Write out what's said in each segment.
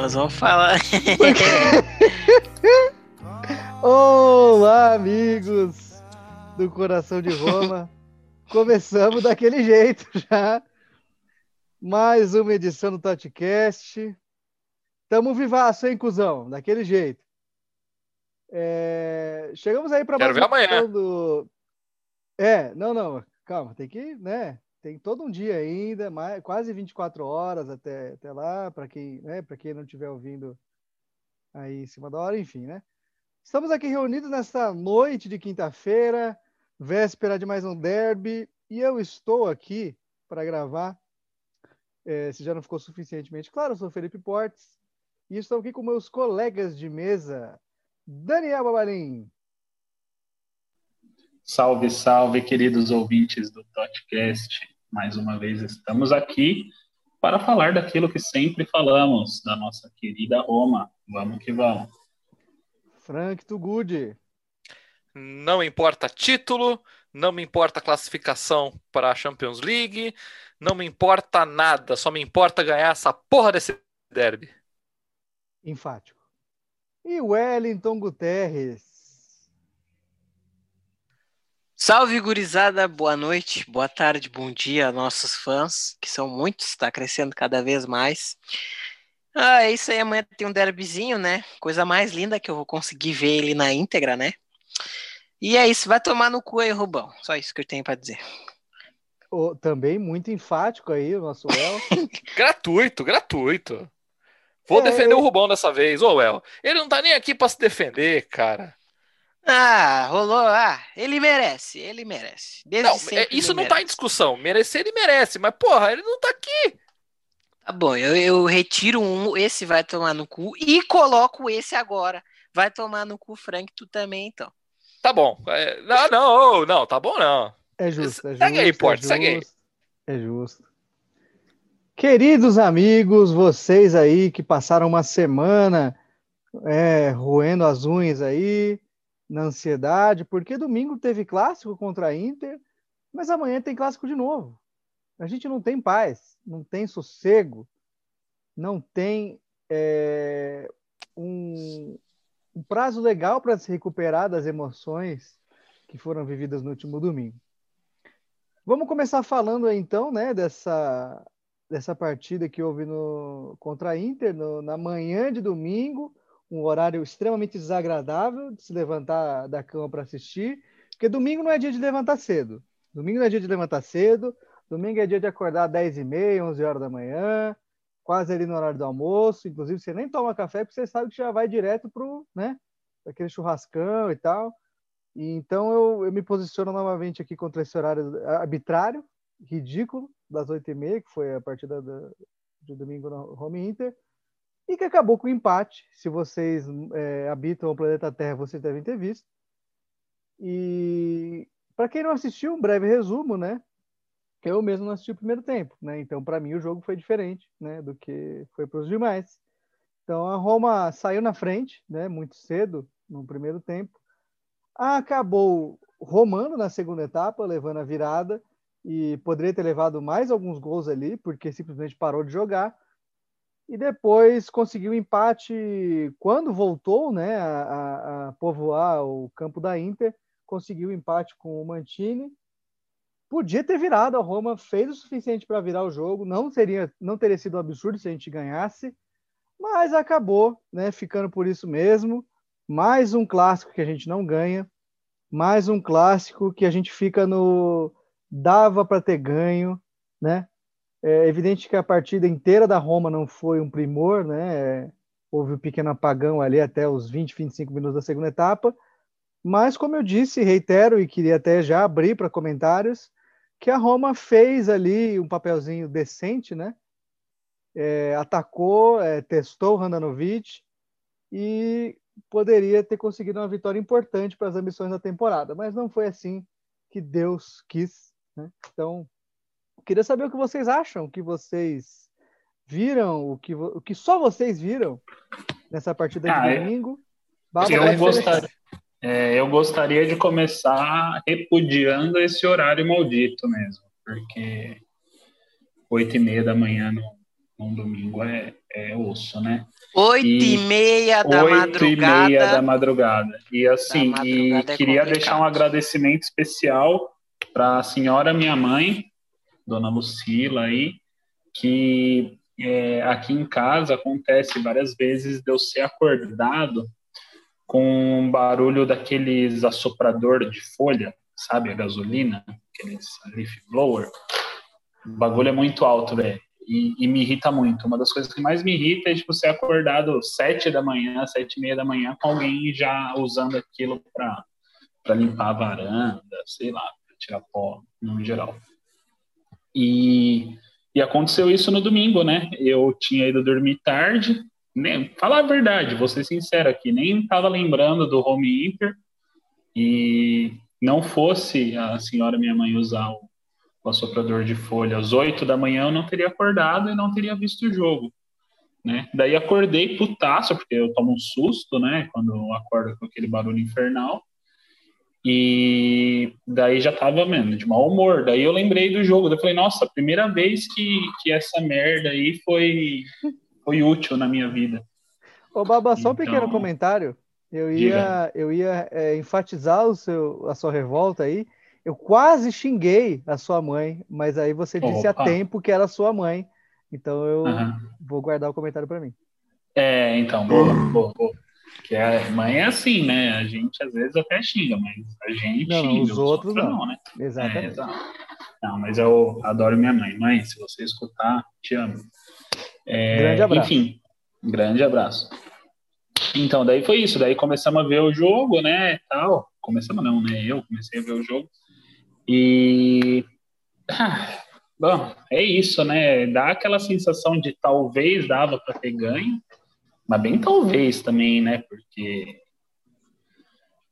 Nós vamos falar. Olá, amigos do Coração de Roma. Começamos daquele jeito já. Mais uma edição do Totcast. Tamo vivaço, hein, cuzão? Daquele jeito. É... Chegamos aí para mais ver amanhã. Do... É, não, não, calma, tem que, né? Tem todo um dia ainda, mais, quase 24 horas até, até lá, para quem, né, quem não estiver ouvindo aí em cima da hora, enfim, né? Estamos aqui reunidos nesta noite de quinta-feira, véspera de mais um derby, e eu estou aqui para gravar. É, se já não ficou suficientemente claro, eu sou Felipe Portes e estou aqui com meus colegas de mesa, Daniel Babalim. Salve, salve, queridos ouvintes do Totcast. Mais uma vez estamos aqui para falar daquilo que sempre falamos, da nossa querida Roma. Vamos que vamos. Frank Tugudi. Não importa título, não me importa classificação para a Champions League, não me importa nada, só me importa ganhar essa porra desse derby. Enfático. E Wellington Guterres. Salve, gurizada, boa noite, boa tarde, bom dia a nossos fãs, que são muitos, está crescendo cada vez mais. Ah, é isso aí, amanhã tem um derbyzinho, né? Coisa mais linda que eu vou conseguir ver ele na íntegra, né? E é isso, vai tomar no cu aí, Rubão. Só isso que eu tenho para dizer. Oh, também muito enfático aí o nosso El. gratuito, gratuito. Vou é, defender o Rubão dessa vez, ô El. Ele não tá nem aqui para se defender, cara. Ah, rolou. Ah, ele merece, ele merece. Desde não, é, isso não merece. tá em discussão. Merecer, ele merece, mas porra, ele não tá aqui. Tá bom, eu, eu retiro um, esse vai tomar no cu e coloco esse agora. Vai tomar no cu, Frank, tu também, então. Tá bom. É, não, não, não, tá bom não. É justo, é justo. Segue aí, Porto, é segue aí. É justo. Queridos amigos, vocês aí que passaram uma semana é, roendo as unhas aí, na ansiedade, porque domingo teve clássico contra a Inter, mas amanhã tem clássico de novo. A gente não tem paz, não tem sossego, não tem é, um, um prazo legal para se recuperar das emoções que foram vividas no último domingo. Vamos começar falando então, né, dessa dessa partida que houve no contra a Inter no, na manhã de domingo, um horário extremamente desagradável de se levantar da cama para assistir, porque domingo não é dia de levantar cedo. Domingo não é dia de levantar cedo, domingo é dia de acordar às 10 e meia, 11 horas da manhã, quase ali no horário do almoço, inclusive você nem toma café porque você sabe que já vai direto pro, né, aquele churrascão e tal. E então eu, eu me posiciono novamente aqui contra esse horário arbitrário, ridículo, das 8h30, que foi a partida do, de domingo no Home Inter e que acabou com o empate. Se vocês é, habitam o planeta Terra, vocês devem ter visto. E para quem não assistiu, um breve resumo, né? Eu mesmo não assisti o primeiro tempo, né? Então, para mim, o jogo foi diferente, né? Do que foi para os demais. Então, a Roma saiu na frente, né? Muito cedo no primeiro tempo. Acabou romando na segunda etapa, levando a virada e poderia ter levado mais alguns gols ali, porque simplesmente parou de jogar e depois conseguiu empate quando voltou né, a, a, povoar o campo da Inter, conseguiu empate com o Mantini. Podia ter virado, a Roma fez o suficiente para virar o jogo, não, seria, não teria sido um absurdo se a gente ganhasse, mas acabou né, ficando por isso mesmo. Mais um clássico que a gente não ganha, mais um clássico que a gente fica no dava para ter ganho, né? É evidente que a partida inteira da Roma não foi um primor, né? Houve um pequeno apagão ali até os 20, 25 minutos da segunda etapa. Mas, como eu disse, reitero e queria até já abrir para comentários, que a Roma fez ali um papelzinho decente, né? É, atacou, é, testou o Handanovic e poderia ter conseguido uma vitória importante para as ambições da temporada, mas não foi assim que Deus quis. Né? Então, Queria saber o que vocês acham, o que vocês viram, o que, o que só vocês viram nessa partida ah, de domingo. Eu, gostaria, é, eu gostaria de começar repudiando esse horário maldito mesmo, porque oito e meia da manhã no, num domingo é, é osso, né? Oito e, e meia da oito madrugada. Oito e meia da madrugada. E assim, e é queria deixar um agradecimento especial para a senhora minha mãe, dona Lucila aí, que é, aqui em casa acontece várias vezes de eu ser acordado com um barulho daqueles assoprador de folha, sabe, a gasolina, aqueles leaf blower. O bagulho é muito alto, velho. E, e, me irrita muito. Uma das coisas que mais me irrita é tipo, ser acordado sete da manhã, sete e meia da manhã, com alguém já usando aquilo para limpar a varanda, sei lá, tirar pó, no geral. E, e aconteceu isso no domingo, né? Eu tinha ido dormir tarde, nem, falar a verdade, vou ser sincero aqui, nem estava lembrando do home Inter e não fosse a senhora minha mãe usar o o assoprador de folha às 8 da manhã, eu não teria acordado e não teria visto o jogo. Né? Daí acordei putaço, porque eu tomo um susto, né? Quando acordo com aquele barulho infernal. E daí já tava, mano, de mau humor. Daí eu lembrei do jogo. Daí eu falei, nossa, primeira vez que, que essa merda aí foi, foi útil na minha vida. Ô, Baba, só um então, pequeno comentário. Eu ia, eu ia é, enfatizar o seu, a sua revolta aí eu quase xinguei a sua mãe, mas aí você disse Opa. a tempo que era sua mãe. Então eu uhum. vou guardar o comentário para mim. É, então, boa, boa, boa. Que a mãe é assim, né? A gente às vezes até xinga, mas a gente não, xinga. Os, os outros, não. não, né? Exatamente. É, não, mas eu adoro minha mãe. Mãe, se você escutar, te amo. É, grande abraço. Enfim, grande abraço. Então, daí foi isso. Daí começamos a ver o jogo, né? Tal. Começamos não, né? Eu comecei a ver o jogo. E. Ah, bom, é isso, né? Dá aquela sensação de talvez dava para ter ganho, mas bem talvez também, né? Porque.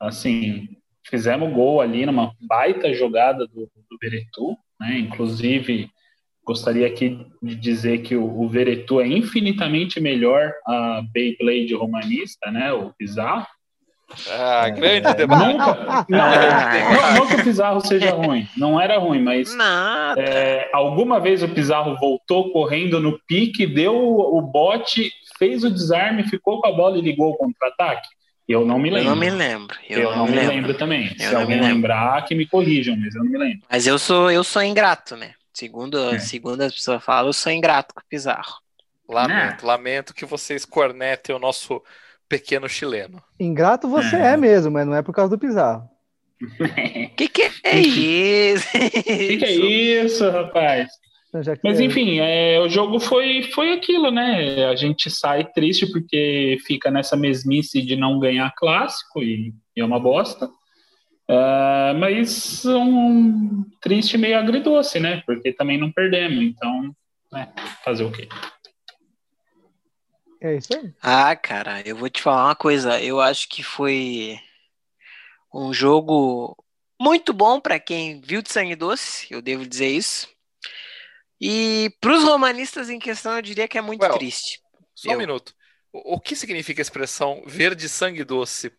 Assim, fizemos gol ali numa baita jogada do, do Veretu, né? Inclusive, gostaria aqui de dizer que o, o Veretu é infinitamente melhor a Beyblade romanista, né? O Pizarro. Ah, grande é, debate. Nunca, não, não, não, que o Pizarro seja ruim, não era ruim, mas é, alguma vez o Pizarro voltou correndo no pique, deu o, o bote, fez o desarme, ficou com a bola e ligou o contra-ataque? Eu não me lembro. Eu não me lembro. Eu, eu não, me lembro, lembro também. Eu Se alguém lembrar, que me corrijam, mas eu não me lembro. Mas eu sou, eu sou ingrato, né? Segundo, é. segundo as pessoas falam, eu sou ingrato com o Pizarro. Lamento, é. lamento que vocês cornetem o nosso pequeno chileno. Ingrato você é, é mesmo, mas não é por causa do Pizarro. que que é isso? que que é isso, rapaz? Mas enfim, é, o jogo foi, foi aquilo, né? A gente sai triste porque fica nessa mesmice de não ganhar clássico e, e é uma bosta. Uh, mas um triste meio agridoce, né? Porque também não perdemos, então, né? fazer o quê? É isso aí. Ah, cara, eu vou te falar uma coisa. Eu acho que foi um jogo muito bom para quem viu de sangue doce, eu devo dizer isso. E para os romanistas em questão, eu diria que é muito well, triste. Só eu... um minuto. O, o, que significa a expressão verde sangue doce?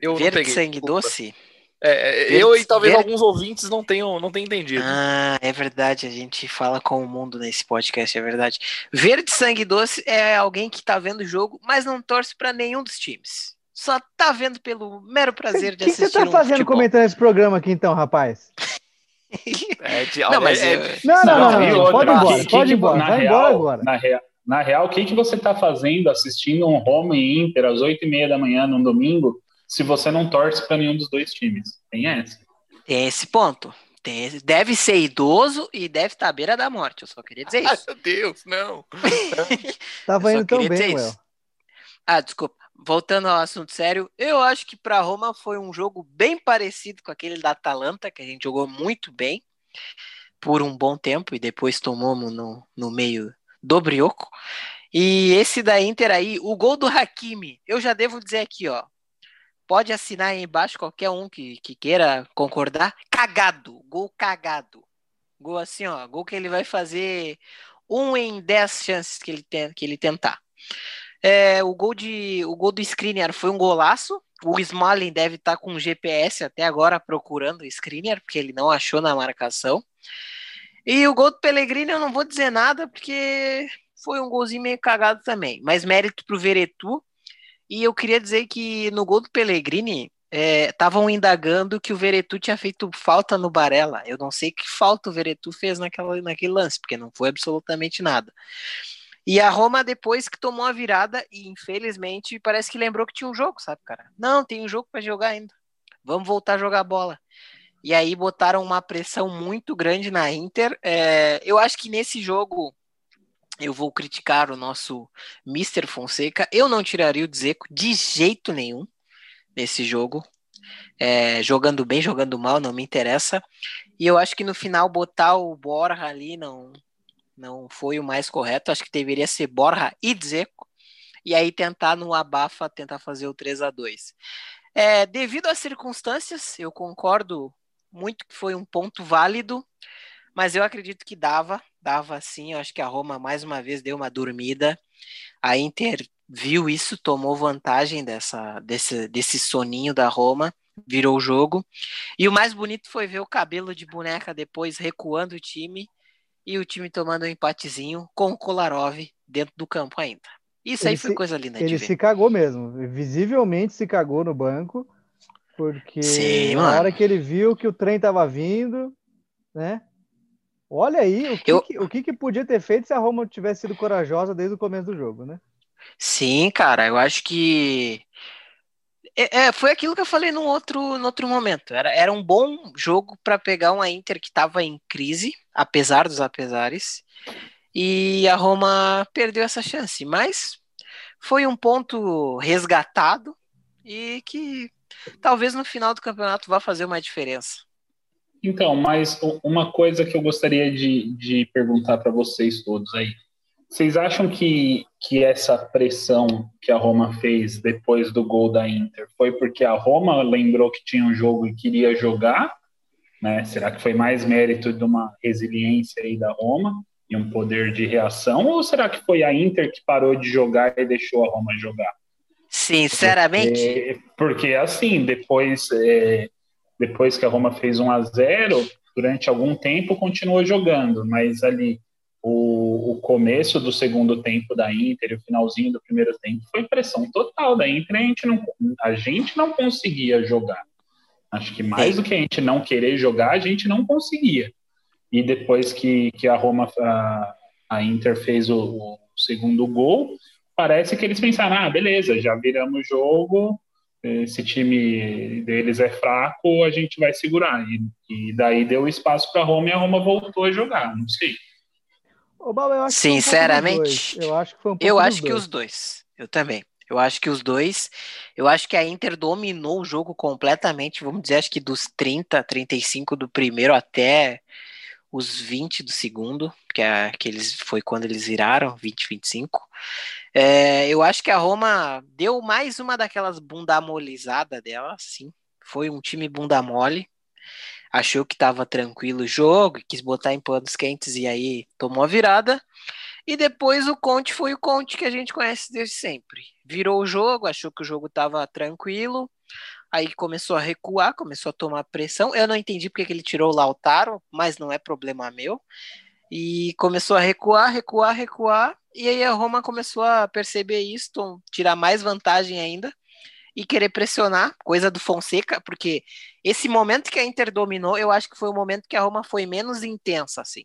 Eu verde sangue Desculpa. doce? É, é eu e talvez ver... alguns ouvintes não tenham, não tenham entendido. Ah, é verdade, a gente fala com o mundo nesse podcast, é verdade. Verde Sangue Doce é alguém que tá vendo o jogo, mas não torce para nenhum dos times. Só tá vendo pelo mero prazer de que assistir. O que você tá fazendo um comentando esse programa aqui então, rapaz? É de, não, mas é, é, não, não, não, não, não, pode ir embora, que, pode ir embora, vai real, embora agora. Na real, na real, o que, que você tá fazendo assistindo um Home Inter às oito e meia da manhã num domingo se você não torce para nenhum dos dois times. Tem essa. Tem esse ponto. Tem esse, deve ser idoso e deve estar à beira da morte. Eu só queria dizer isso. Ai, meu Deus, não. Tava indo tão bem, Well. Ah, desculpa. Voltando ao assunto sério, eu acho que para Roma foi um jogo bem parecido com aquele da Atalanta, que a gente jogou muito bem por um bom tempo e depois tomamos no, no meio do brioco. E esse da Inter aí, o gol do Hakimi, eu já devo dizer aqui, ó, Pode assinar aí embaixo qualquer um que, que queira concordar. Cagado, gol cagado. Gol assim, ó, gol que ele vai fazer um em dez chances que ele, tem, que ele tentar. É, o gol de o gol do Skriniar foi um golaço. O Smalling deve estar tá com o GPS até agora procurando o Skriniar, porque ele não achou na marcação. E o gol do Pellegrini eu não vou dizer nada, porque foi um golzinho meio cagado também. Mas mérito pro Veretu. E eu queria dizer que no gol do Pellegrini, estavam é, indagando que o Veretu tinha feito falta no Barella. Eu não sei que falta o Veretu fez naquela, naquele lance, porque não foi absolutamente nada. E a Roma, depois que tomou a virada, e infelizmente parece que lembrou que tinha um jogo, sabe, cara? Não, tem um jogo para jogar ainda. Vamos voltar a jogar bola. E aí botaram uma pressão muito grande na Inter. É, eu acho que nesse jogo eu vou criticar o nosso Mr. Fonseca. Eu não tiraria o Dzeko de jeito nenhum nesse jogo. É, jogando bem, jogando mal, não me interessa. E eu acho que no final botar o Borja ali não, não foi o mais correto. Acho que deveria ser Borja e Dzeko. E aí tentar no abafa, tentar fazer o 3 a 2 é, Devido às circunstâncias, eu concordo muito que foi um ponto válido, mas eu acredito que dava, dava sim. Eu acho que a Roma mais uma vez deu uma dormida. A Inter viu isso, tomou vantagem dessa, desse, desse soninho da Roma, virou o jogo. E o mais bonito foi ver o cabelo de boneca depois recuando o time e o time tomando um empatezinho com o Kolarov dentro do campo ainda. Isso ele aí foi se, coisa linda Ele se cagou mesmo, visivelmente se cagou no banco, porque Sim, na mano. hora que ele viu que o trem tava vindo, né? Olha aí o que, Eu... que, o que, que podia ter feito se a Roma tivesse sido corajosa desde o começo do jogo, né? Sim, cara, eu acho que é, é, foi aquilo que eu falei num outro, no outro momento. Era, era um bom jogo para pegar uma Inter que estava em crise, apesar dos apesares, e a Roma perdeu essa chance. Mas foi um ponto resgatado e que talvez no final do campeonato vá fazer uma diferença. Então, mas uma coisa que eu gostaria de, de perguntar para vocês todos aí. Vocês acham que, que essa pressão que a Roma fez depois do gol da Inter foi porque a Roma lembrou que tinha um jogo e queria jogar? Né? Será que foi mais mérito de uma resiliência aí da Roma e um poder de reação? Ou será que foi a Inter que parou de jogar e deixou a Roma jogar? Sinceramente. Porque, porque assim, depois, é, depois que a Roma fez 1 a 0 durante algum tempo continuou jogando, mas ali o, o, começo do segundo tempo da Inter e o finalzinho do primeiro tempo foi pressão total da Inter. A gente não, a gente não conseguia jogar. Acho que mais do que a gente não querer jogar, a gente não conseguia. E depois que, que a Roma, a, a Inter fez o, o segundo gol, parece que eles pensaram: ah, beleza, já viramos o jogo, esse time deles é fraco, a gente vai segurar. E, e daí deu espaço para a Roma e a Roma voltou a jogar. Não sei. Eu Sinceramente, um eu acho que foi um Eu acho que dois. os dois. Eu também. Eu acho que os dois. Eu acho que a Inter dominou o jogo completamente. Vamos dizer, acho que dos 30, 35 do primeiro até os 20 do segundo, que, é, que eles, foi quando eles viraram, 20, 25. É, eu acho que a Roma deu mais uma daquelas bunda molizada dela, sim. Foi um time bunda mole achou que estava tranquilo o jogo, quis botar em panos quentes e aí tomou a virada. E depois o Conte foi o Conte que a gente conhece desde sempre. Virou o jogo, achou que o jogo estava tranquilo, aí começou a recuar, começou a tomar pressão. Eu não entendi porque que ele tirou o Lautaro, mas não é problema meu. E começou a recuar, recuar, recuar. E aí a Roma começou a perceber isso, tirar mais vantagem ainda e querer pressionar, coisa do Fonseca, porque esse momento que a Inter dominou, eu acho que foi o momento que a Roma foi menos intensa, assim.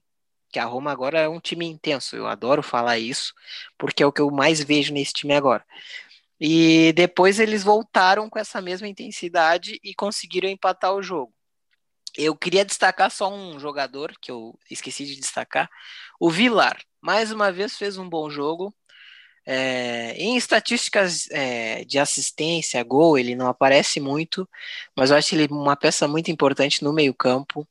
Que a Roma agora é um time intenso. Eu adoro falar isso, porque é o que eu mais vejo nesse time agora. E depois eles voltaram com essa mesma intensidade e conseguiram empatar o jogo. Eu queria destacar só um jogador que eu esqueci de destacar, o Vilar. Mais uma vez fez um bom jogo, é, em estatísticas é, de assistência, gol, ele não aparece muito, mas eu acho ele uma peça muito importante no meio-campo.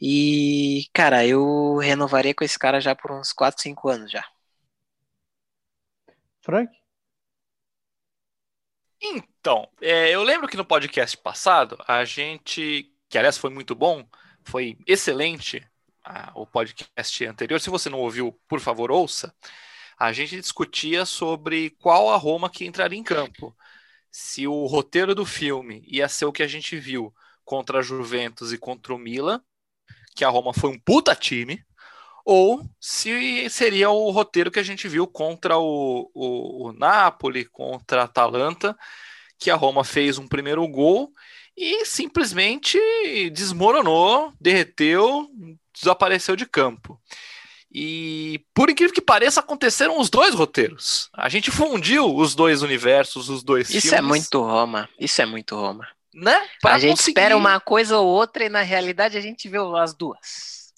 E, cara, eu renovaria com esse cara já por uns 4, 5 anos já. Frank? Então, é, eu lembro que no podcast passado, a gente, que aliás foi muito bom, foi excelente o podcast anterior. Se você não ouviu, por favor, ouça a gente discutia sobre qual a Roma que entraria em campo. Se o roteiro do filme ia ser o que a gente viu contra a Juventus e contra o Milan, que a Roma foi um puta time, ou se seria o roteiro que a gente viu contra o, o, o Napoli, contra a Atalanta, que a Roma fez um primeiro gol e simplesmente desmoronou, derreteu, desapareceu de campo. E por incrível que pareça, aconteceram os dois roteiros. A gente fundiu os dois universos, os dois Isso filmes. é muito Roma. Isso é muito Roma. Né? Pra a gente conseguir... espera uma coisa ou outra e na realidade a gente vê as duas.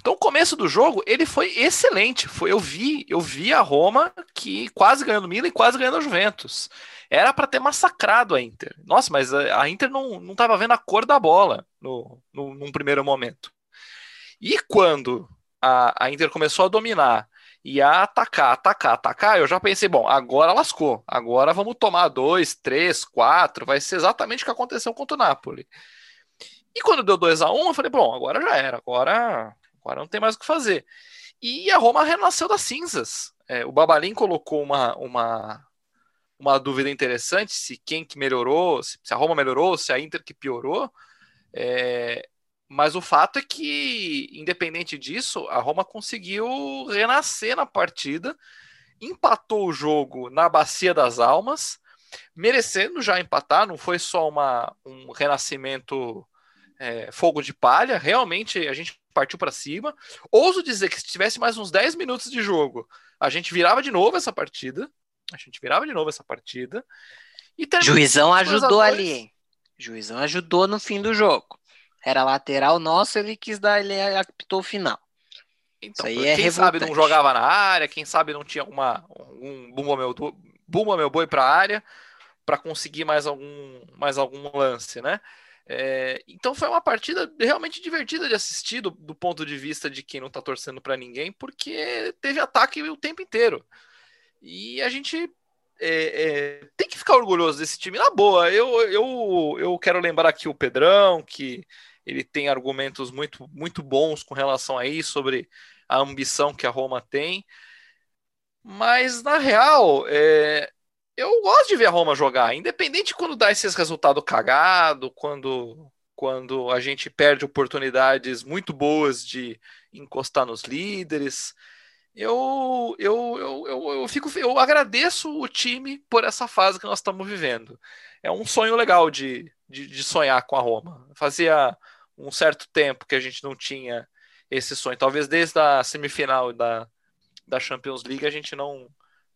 Então o começo do jogo, ele foi excelente. Foi eu vi, eu vi a Roma que quase ganhando o Milan e quase ganhando a Juventus. Era para ter massacrado a Inter. Nossa, mas a Inter não, não tava vendo a cor da bola no, no, num primeiro momento. E quando a, a Inter começou a dominar e a atacar, atacar, atacar, eu já pensei, bom, agora lascou. Agora vamos tomar dois, três, quatro. Vai ser exatamente o que aconteceu contra o Napoli. E quando deu 2 a 1 um, eu falei, bom, agora já era, agora, agora não tem mais o que fazer. E a Roma renasceu das cinzas. É, o Babalim colocou uma, uma, uma dúvida interessante, se quem que melhorou, se, a Roma melhorou, se a Inter que piorou. É, mas o fato é que, independente disso, a Roma conseguiu renascer na partida, empatou o jogo na Bacia das Almas, merecendo já empatar, não foi só uma, um renascimento é, fogo de palha, realmente a gente partiu para cima. Ouso dizer que se tivesse mais uns 10 minutos de jogo, a gente virava de novo essa partida. A gente virava de novo essa partida. E Juizão ajudou ali, hein? Juizão ajudou no fim do jogo. Era lateral nosso, ele quis dar, ele apitou o final. Então, Isso aí é quem revoltante. sabe não jogava na área, quem sabe não tinha uma, um bumba meu, bumba meu boi para a área para conseguir mais algum, mais algum lance, né? É, então foi uma partida realmente divertida de assistir do, do ponto de vista de quem não está torcendo para ninguém, porque teve ataque o tempo inteiro. E a gente é, é, tem que ficar orgulhoso desse time. Na boa, eu, eu, eu quero lembrar aqui o Pedrão, que ele tem argumentos muito, muito bons com relação a isso, sobre a ambição que a Roma tem. Mas, na real, é, eu gosto de ver a Roma jogar, independente quando dá esses resultados cagado, quando, quando a gente perde oportunidades muito boas de encostar nos líderes. Eu, eu, eu, eu, eu, fico, eu agradeço o time por essa fase que nós estamos vivendo. É um sonho legal de, de, de sonhar com a Roma. Fazia um certo tempo que a gente não tinha esse sonho. Talvez desde a semifinal da, da Champions League a gente não,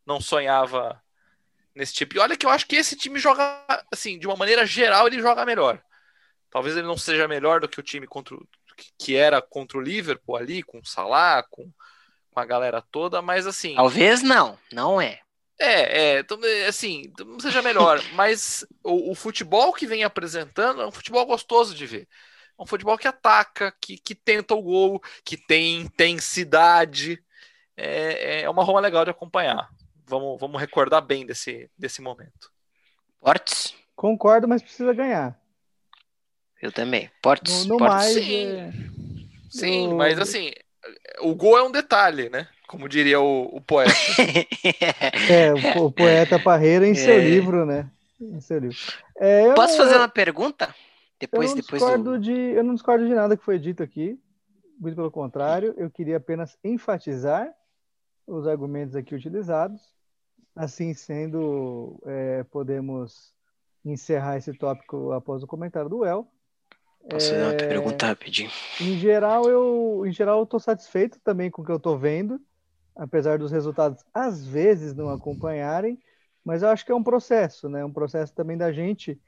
não sonhava nesse tipo. E olha que eu acho que esse time joga, assim, de uma maneira geral, ele joga melhor. Talvez ele não seja melhor do que o time contra, que era contra o Liverpool ali, com o Salah, com, com a galera toda, mas assim. Talvez não, não é. É, é, assim, não seja melhor, mas o, o futebol que vem apresentando é um futebol gostoso de ver. É um futebol que ataca, que, que tenta o gol, que tem intensidade. É, é uma Roma legal de acompanhar. Vamos, vamos recordar bem desse, desse momento. Portes? Concordo, mas precisa ganhar. Eu também. Portes? No, no Portes mais, sim, é... sim eu... mas assim, o gol é um detalhe, né? Como diria o, o poeta. é, o, o, poeta Parreira em seu é. livro, né? Em seu livro. É, Posso fazer uma pergunta? Depois, eu não depois discordo do... de, eu não discordo de nada que foi dito aqui. Muito pelo contrário, eu queria apenas enfatizar os argumentos aqui utilizados. Assim sendo, é, podemos encerrar esse tópico após o comentário do El. Posso é, pergunta rapidinho? Em geral, eu em geral estou satisfeito também com o que eu estou vendo, apesar dos resultados às vezes não acompanharem, mas eu acho que é um processo, né? Um processo também da gente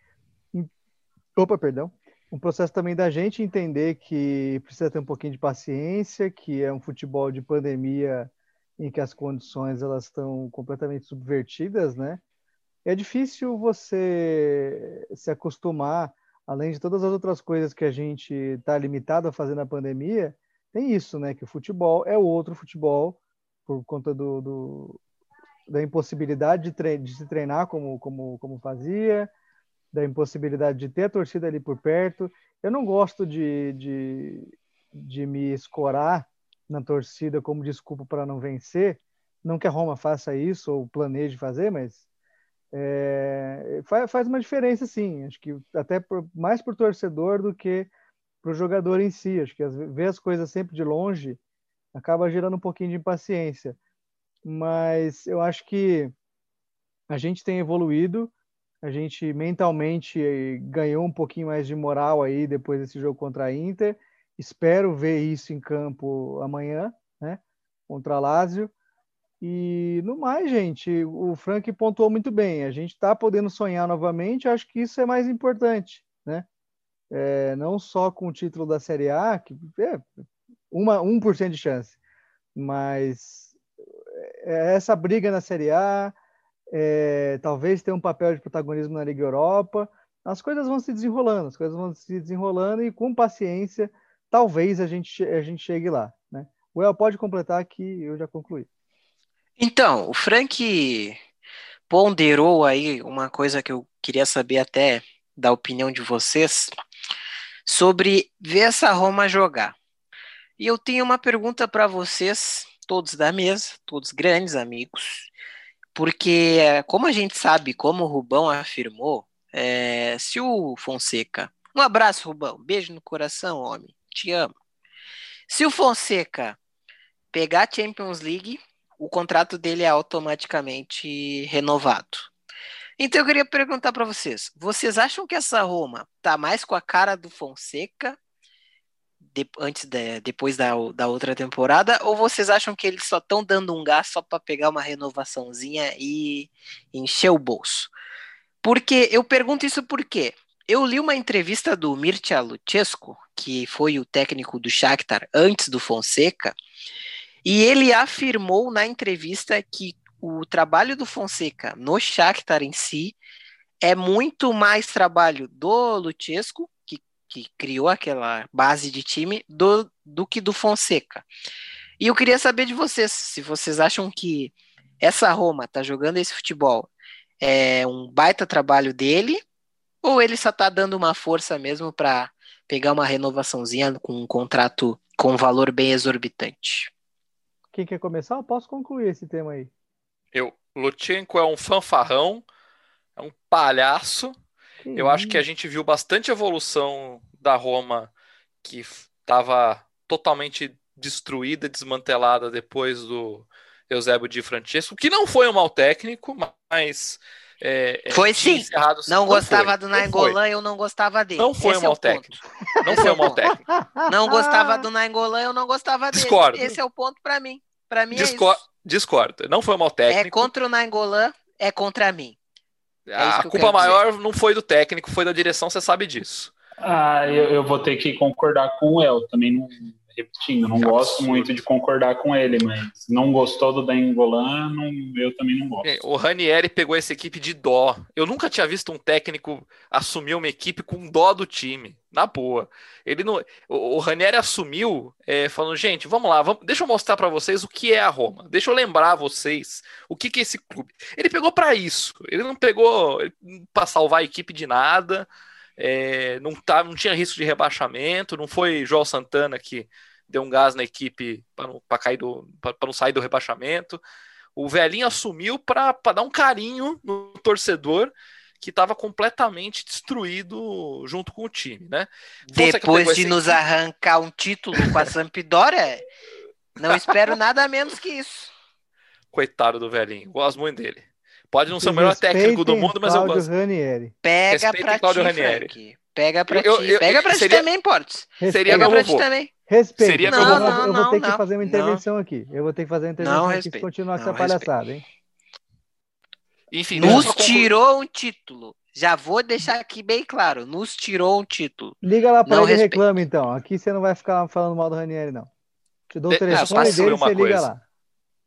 Opa, perdão. Um processo também da gente entender que precisa ter um pouquinho de paciência, que é um futebol de pandemia em que as condições elas estão completamente subvertidas, né? É difícil você se acostumar, além de todas as outras coisas que a gente está limitado a fazer na pandemia, tem isso, né? Que o futebol é outro futebol por conta do, do da impossibilidade de, de, se treinar como, como, como fazia, da impossibilidade de ter a torcida ali por perto. Eu não gosto de, de, de me escorar na torcida como desculpa para não vencer. Não que a Roma faça isso ou planeje fazer, mas é, faz, faz uma diferença sim. Acho que até por, mais para o torcedor do que para o jogador em si. Acho que ver as coisas sempre de longe acaba gerando um pouquinho de impaciência. Mas eu acho que a gente tem evoluído, a gente mentalmente ganhou um pouquinho mais de moral aí depois desse jogo contra a Inter. Espero ver isso em campo amanhã, né? Contra a Lazio. E no mais, gente, o Frank pontuou muito bem. A gente está podendo sonhar novamente, acho que isso é mais importante, né? É, não só com o título da Série A, que é uma, 1% de chance, mas é essa briga na Série A, é, talvez ter um papel de protagonismo na Liga Europa. As coisas vão se desenrolando, as coisas vão se desenrolando e com paciência, talvez a gente, a gente chegue lá. Né? O El pode completar que eu já concluí. Então, o Frank ponderou aí uma coisa que eu queria saber até da opinião de vocês sobre ver essa Roma jogar. E eu tenho uma pergunta para vocês, todos da mesa, todos grandes amigos. Porque, como a gente sabe, como o Rubão afirmou, é, se o Fonseca. Um abraço, Rubão. Beijo no coração, homem. Te amo. Se o Fonseca pegar a Champions League, o contrato dele é automaticamente renovado. Então eu queria perguntar para vocês: vocês acham que essa Roma tá mais com a cara do Fonseca de, antes de, depois da, da outra temporada, ou vocês acham que eles só estão dando um gás só para pegar uma renovaçãozinha e encher o bolso? Porque eu pergunto isso porque eu li uma entrevista do Mircea Lucescu, que foi o técnico do Shakhtar antes do Fonseca, e ele afirmou na entrevista que o trabalho do Fonseca no Shakhtar em si é muito mais trabalho do Lucescu que criou aquela base de time do, do que do Fonseca. E eu queria saber de vocês, se vocês acham que essa Roma tá jogando esse futebol é um baita trabalho dele ou ele só tá dando uma força mesmo para pegar uma renovaçãozinha com um contrato com um valor bem exorbitante? Quem quer começar? Eu posso concluir esse tema aí. Eu, Lutchenko é um fanfarrão, é um palhaço, eu acho que a gente viu bastante evolução da Roma que estava totalmente destruída, desmantelada depois do Eusébio de Francesco, que não foi um mau técnico, mas é, é foi sim. Não, não, gostava foi. do Nainggolan, eu não gostava dele. Não foi Esse um mau é técnico. Não foi um mau técnico. Não gostava do Nainggolan, eu não gostava dele. Discordo. Esse é o ponto para mim. Para mim Discor é isso. Discordo. Não foi um mau técnico. É contra o Nainggolan, é contra mim. É a culpa maior dizer. não foi do técnico, foi da direção, você sabe disso. Ah, eu, eu vou ter que concordar com o El. Também não, repetindo, não gosto muito de concordar com ele, mas não gostou do Dangolan, eu também não gosto. O Ranieri pegou essa equipe de dó. Eu nunca tinha visto um técnico assumir uma equipe com dó do time. Na boa. Ele não, o, o Ranieri assumiu é, falando, gente, vamos lá, vamos, deixa eu mostrar para vocês o que é a Roma. Deixa eu lembrar vocês o que, que é esse clube. Ele pegou para isso. Ele não pegou para salvar a equipe de nada. É, não, tá, não tinha risco de rebaixamento, não foi João Santana que deu um gás na equipe para não, não sair do rebaixamento. O velhinho assumiu para dar um carinho no torcedor que estava completamente destruído junto com o time, né? Depois de nos equipe... arrancar um título com a Sampdoria, não espero nada menos que isso. Coitado do velhinho, gosto muito dele. Pode não ser o melhor técnico do mundo, mas eu gosto. Ranieri. Pega Respeitem pra ti, Ranieri. Frank. Pega pra eu, ti. Eu, Pega pra seria, ti também, Portes. Seria Pega pra ti também. Respeito. Seria não, eu, não, eu vou ter não, que fazer uma intervenção não. aqui. Eu vou ter que fazer uma intervenção aqui se continuar essa palhaçada, hein? Enfim, nos tirou um título. Já vou deixar aqui bem claro. Nos tirou um título. Liga lá para ele e reclama, então. Aqui você não vai ficar falando mal do Ranieri, não. Te dou o telefone dele e você coisa. liga lá.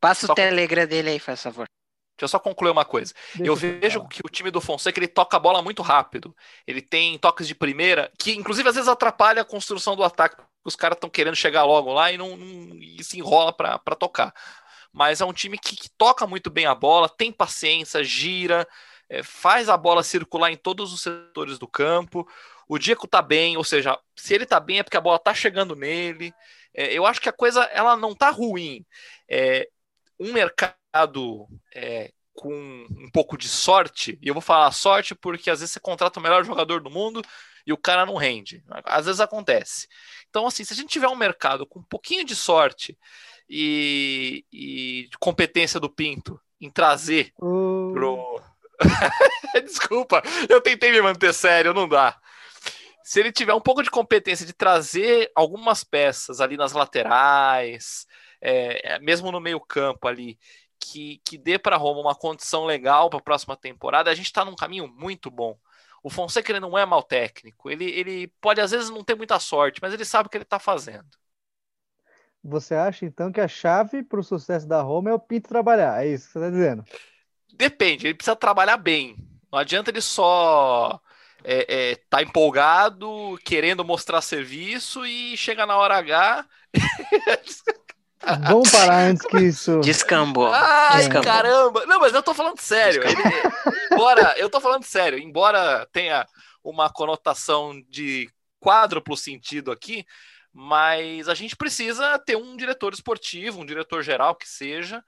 Passa Só... o Telegram dele aí, faz favor. Deixa eu só concluir uma coisa. Deixa eu vejo falar. que o time do Fonseca ele toca a bola muito rápido. Ele tem toques de primeira, que inclusive às vezes atrapalha a construção do ataque. Os caras estão querendo chegar logo lá e não, não e se enrola para tocar. Mas é um time que, que, toca muito bem a bola, tem paciência, gira, é, faz a bola circular em todos os setores do campo. O Diego tá bem, ou seja, se ele tá bem é porque a bola tá chegando nele. É, eu acho que a coisa ela não tá ruim. É, um mercado mercado é, com um pouco de sorte, e eu vou falar sorte porque às vezes você contrata o melhor jogador do mundo e o cara não rende. Às vezes acontece. Então, assim, se a gente tiver um mercado com um pouquinho de sorte e, e competência do Pinto em trazer uh... pro. Desculpa, eu tentei me manter sério, não dá. Se ele tiver um pouco de competência de trazer algumas peças ali nas laterais, é, mesmo no meio-campo ali, que, que dê para Roma uma condição legal para a próxima temporada, a gente está num caminho muito bom. O Fonseca ele não é mal técnico, ele, ele pode às vezes não ter muita sorte, mas ele sabe o que ele está fazendo. Você acha então que a chave para o sucesso da Roma é o Pinto trabalhar? É isso que você está dizendo? Depende, ele precisa trabalhar bem. Não adianta ele só é, é, tá empolgado, querendo mostrar serviço e chega na hora H. Vamos parar antes que isso. Descambou. Ai, Descambou. caramba! Não, mas eu tô falando sério. Ele, embora, eu tô falando sério, embora tenha uma conotação de quádruplo sentido aqui, mas a gente precisa ter um diretor esportivo, um diretor geral que seja,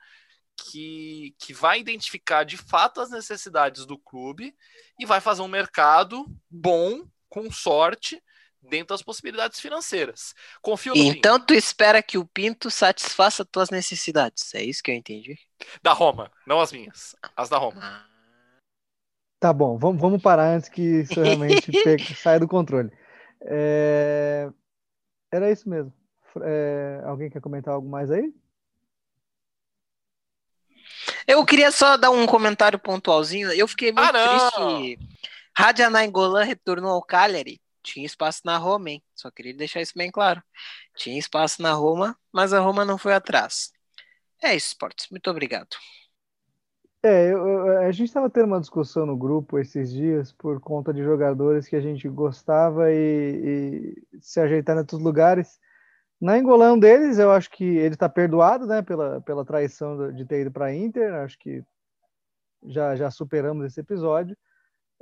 que, que vai identificar de fato as necessidades do clube e vai fazer um mercado bom, com sorte, dentro das possibilidades financeiras. Confio no Então Pinto. tu espera que o Pinto satisfaça tuas necessidades. É isso que eu entendi. Da Roma, não as minhas. As da Roma. Ah. Tá bom, vamos, vamos parar antes que isso realmente saia do controle. É... Era isso mesmo. É... Alguém quer comentar algo mais aí? Eu queria só dar um comentário pontualzinho. Eu fiquei muito ah, triste. Radia Nainggolan retornou ao Cagliari tinha espaço na Roma, hein? Só queria deixar isso bem claro. Tinha espaço na Roma, mas a Roma não foi atrás. É isso, Sports. Muito obrigado. É, eu, a gente estava tendo uma discussão no grupo esses dias por conta de jogadores que a gente gostava e, e se ajeitar em outros lugares. Na Engolão deles, eu acho que ele está perdoado, né, pela, pela traição de ter ido para a Inter. Acho que já, já superamos esse episódio.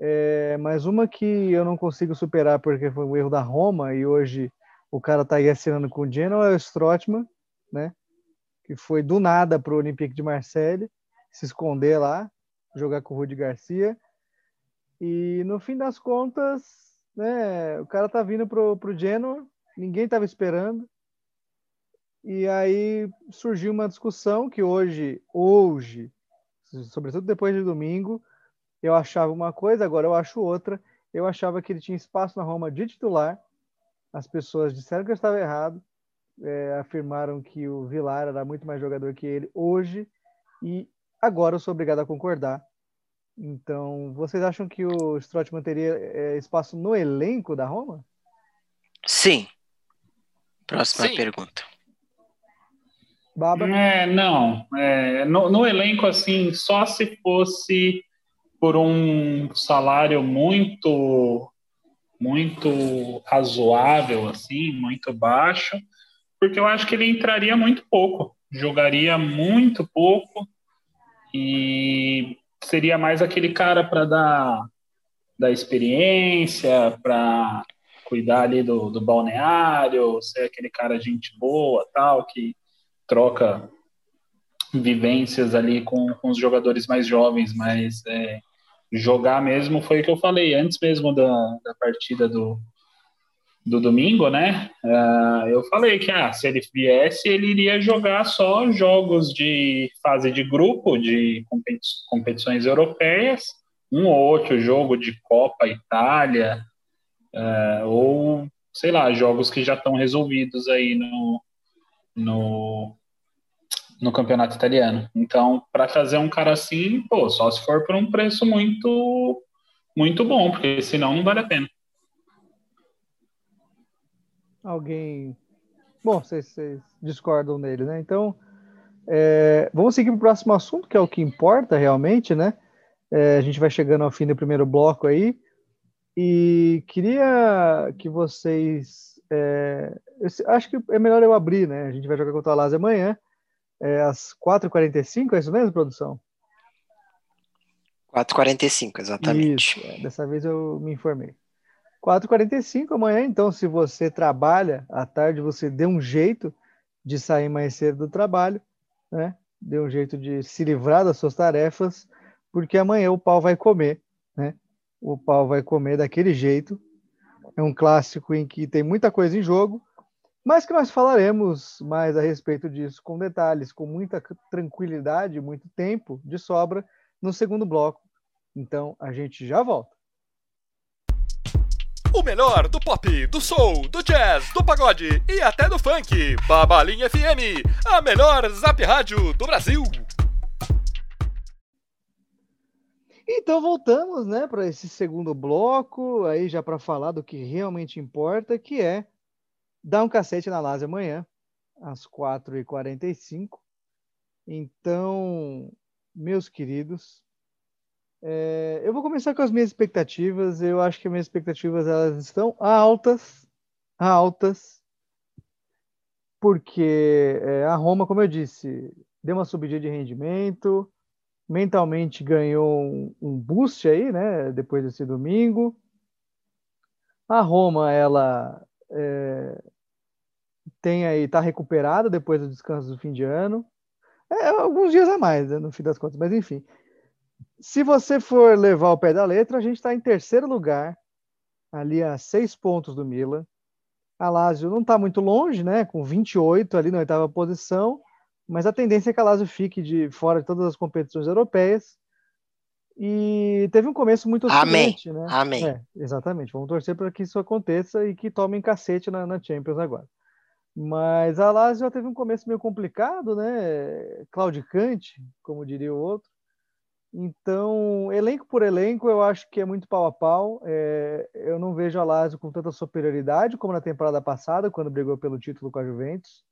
É, mas uma que eu não consigo superar porque foi um erro da Roma e hoje o cara tá aí assinando com o Genoa é o Strootman, né? Que foi do nada para o Olympique de Marseille, se esconder lá, jogar com o Rudi Garcia. E no fim das contas, né, o cara tá vindo pro, pro Genoa, ninguém tava esperando. E aí surgiu uma discussão que hoje, hoje, sobretudo depois de domingo, eu achava uma coisa, agora eu acho outra. Eu achava que ele tinha espaço na Roma de titular. As pessoas disseram que eu estava errado, é, afirmaram que o Vilar era muito mais jogador que ele hoje, e agora eu sou obrigado a concordar. Então, vocês acham que o Strootman teria é, espaço no elenco da Roma? Sim. Próxima Sim. pergunta. Baba? É, não. É, no, no elenco, assim, só se fosse por um salário muito muito razoável assim, muito baixo, porque eu acho que ele entraria muito pouco, jogaria muito pouco e seria mais aquele cara para dar da experiência, para cuidar ali do, do balneário, ser aquele cara gente boa, tal, que troca vivências ali com, com os jogadores mais jovens, mas é, jogar mesmo foi o que eu falei antes mesmo da, da partida do, do domingo, né? Uh, eu falei que ah, se ele viesse, ele iria jogar só jogos de fase de grupo, de competi competições europeias, um ou outro jogo de Copa Itália, uh, ou sei lá, jogos que já estão resolvidos aí no, no, no campeonato italiano. Então, para fazer um cara assim, pô, só se for por um preço muito muito bom, porque senão não vale a pena. Alguém. Bom, vocês, vocês discordam dele, né? Então, é, vamos seguir para o próximo assunto, que é o que importa realmente, né? É, a gente vai chegando ao fim do primeiro bloco aí. E queria que vocês. É, acho que é melhor eu abrir, né? A gente vai jogar contra a Lazio amanhã é, às 4h45, é isso mesmo, produção? 4h45, exatamente. Isso, é, dessa vez eu me informei. 4h45 amanhã, então, se você trabalha à tarde, você dê um jeito de sair mais cedo do trabalho, né? Dê um jeito de se livrar das suas tarefas, porque amanhã o pau vai comer, né? O pau vai comer daquele jeito. É um clássico em que tem muita coisa em jogo Mas que nós falaremos mais a respeito disso com detalhes, com muita tranquilidade, muito tempo de sobra no segundo bloco. Então a gente já volta. O melhor do pop, do soul, do jazz, do pagode e até do funk. Babalim FM, a melhor zap rádio do Brasil. Então voltamos, né, para esse segundo bloco, aí já para falar do que realmente importa, que é dar um cacete na Lazio amanhã, às 4h45. Então, meus queridos, é, eu vou começar com as minhas expectativas. Eu acho que as minhas expectativas elas estão altas, altas, porque é, a Roma, como eu disse, deu uma subida de rendimento, mentalmente ganhou um, um boost aí, né? Depois desse domingo. A Roma, ela é, tem aí, está recuperada depois do descanso do fim de ano. É, alguns dias a mais, né, no fim das contas, mas enfim. Se você for levar o pé da letra, a gente está em terceiro lugar, ali a seis pontos do Milan. A Lazio não está muito longe, né? Com 28 ali na oitava posição, mas a tendência é que a Lazio fique de fora de todas as competições europeias. E teve um começo muito Amém. né? Amém. É, exatamente. Vamos torcer para que isso aconteça e que tomem cacete na, na Champions agora. Mas a Lazio já teve um começo meio complicado, né? Claudicante, como diria o outro. Então, elenco por elenco, eu acho que é muito pau a pau. É, eu não vejo a Lazio com tanta superioridade como na temporada passada, quando brigou pelo título com a Juventus.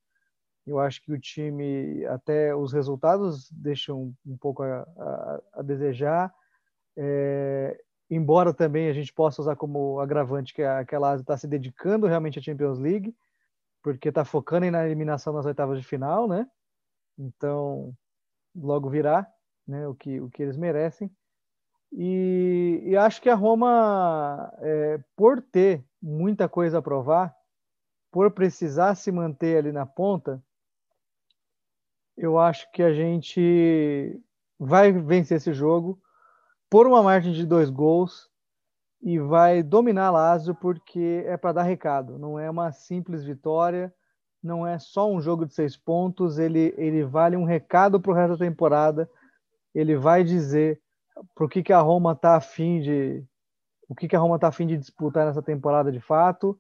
Eu acho que o time, até os resultados deixam um pouco a, a, a desejar. É, embora também a gente possa usar como agravante que a, que a Lazio está se dedicando realmente à Champions League, porque está focando na eliminação nas oitavas de final, né? Então, logo virá né, o, que, o que eles merecem. E, e acho que a Roma, é, por ter muita coisa a provar, por precisar se manter ali na ponta, eu acho que a gente vai vencer esse jogo por uma margem de dois gols e vai dominar Lazio porque é para dar recado, não é uma simples vitória, não é só um jogo de seis pontos, ele, ele vale um recado para o resto da temporada ele vai dizer para o que, que a Roma está afim de o que, que a Roma está afim de disputar nessa temporada de fato.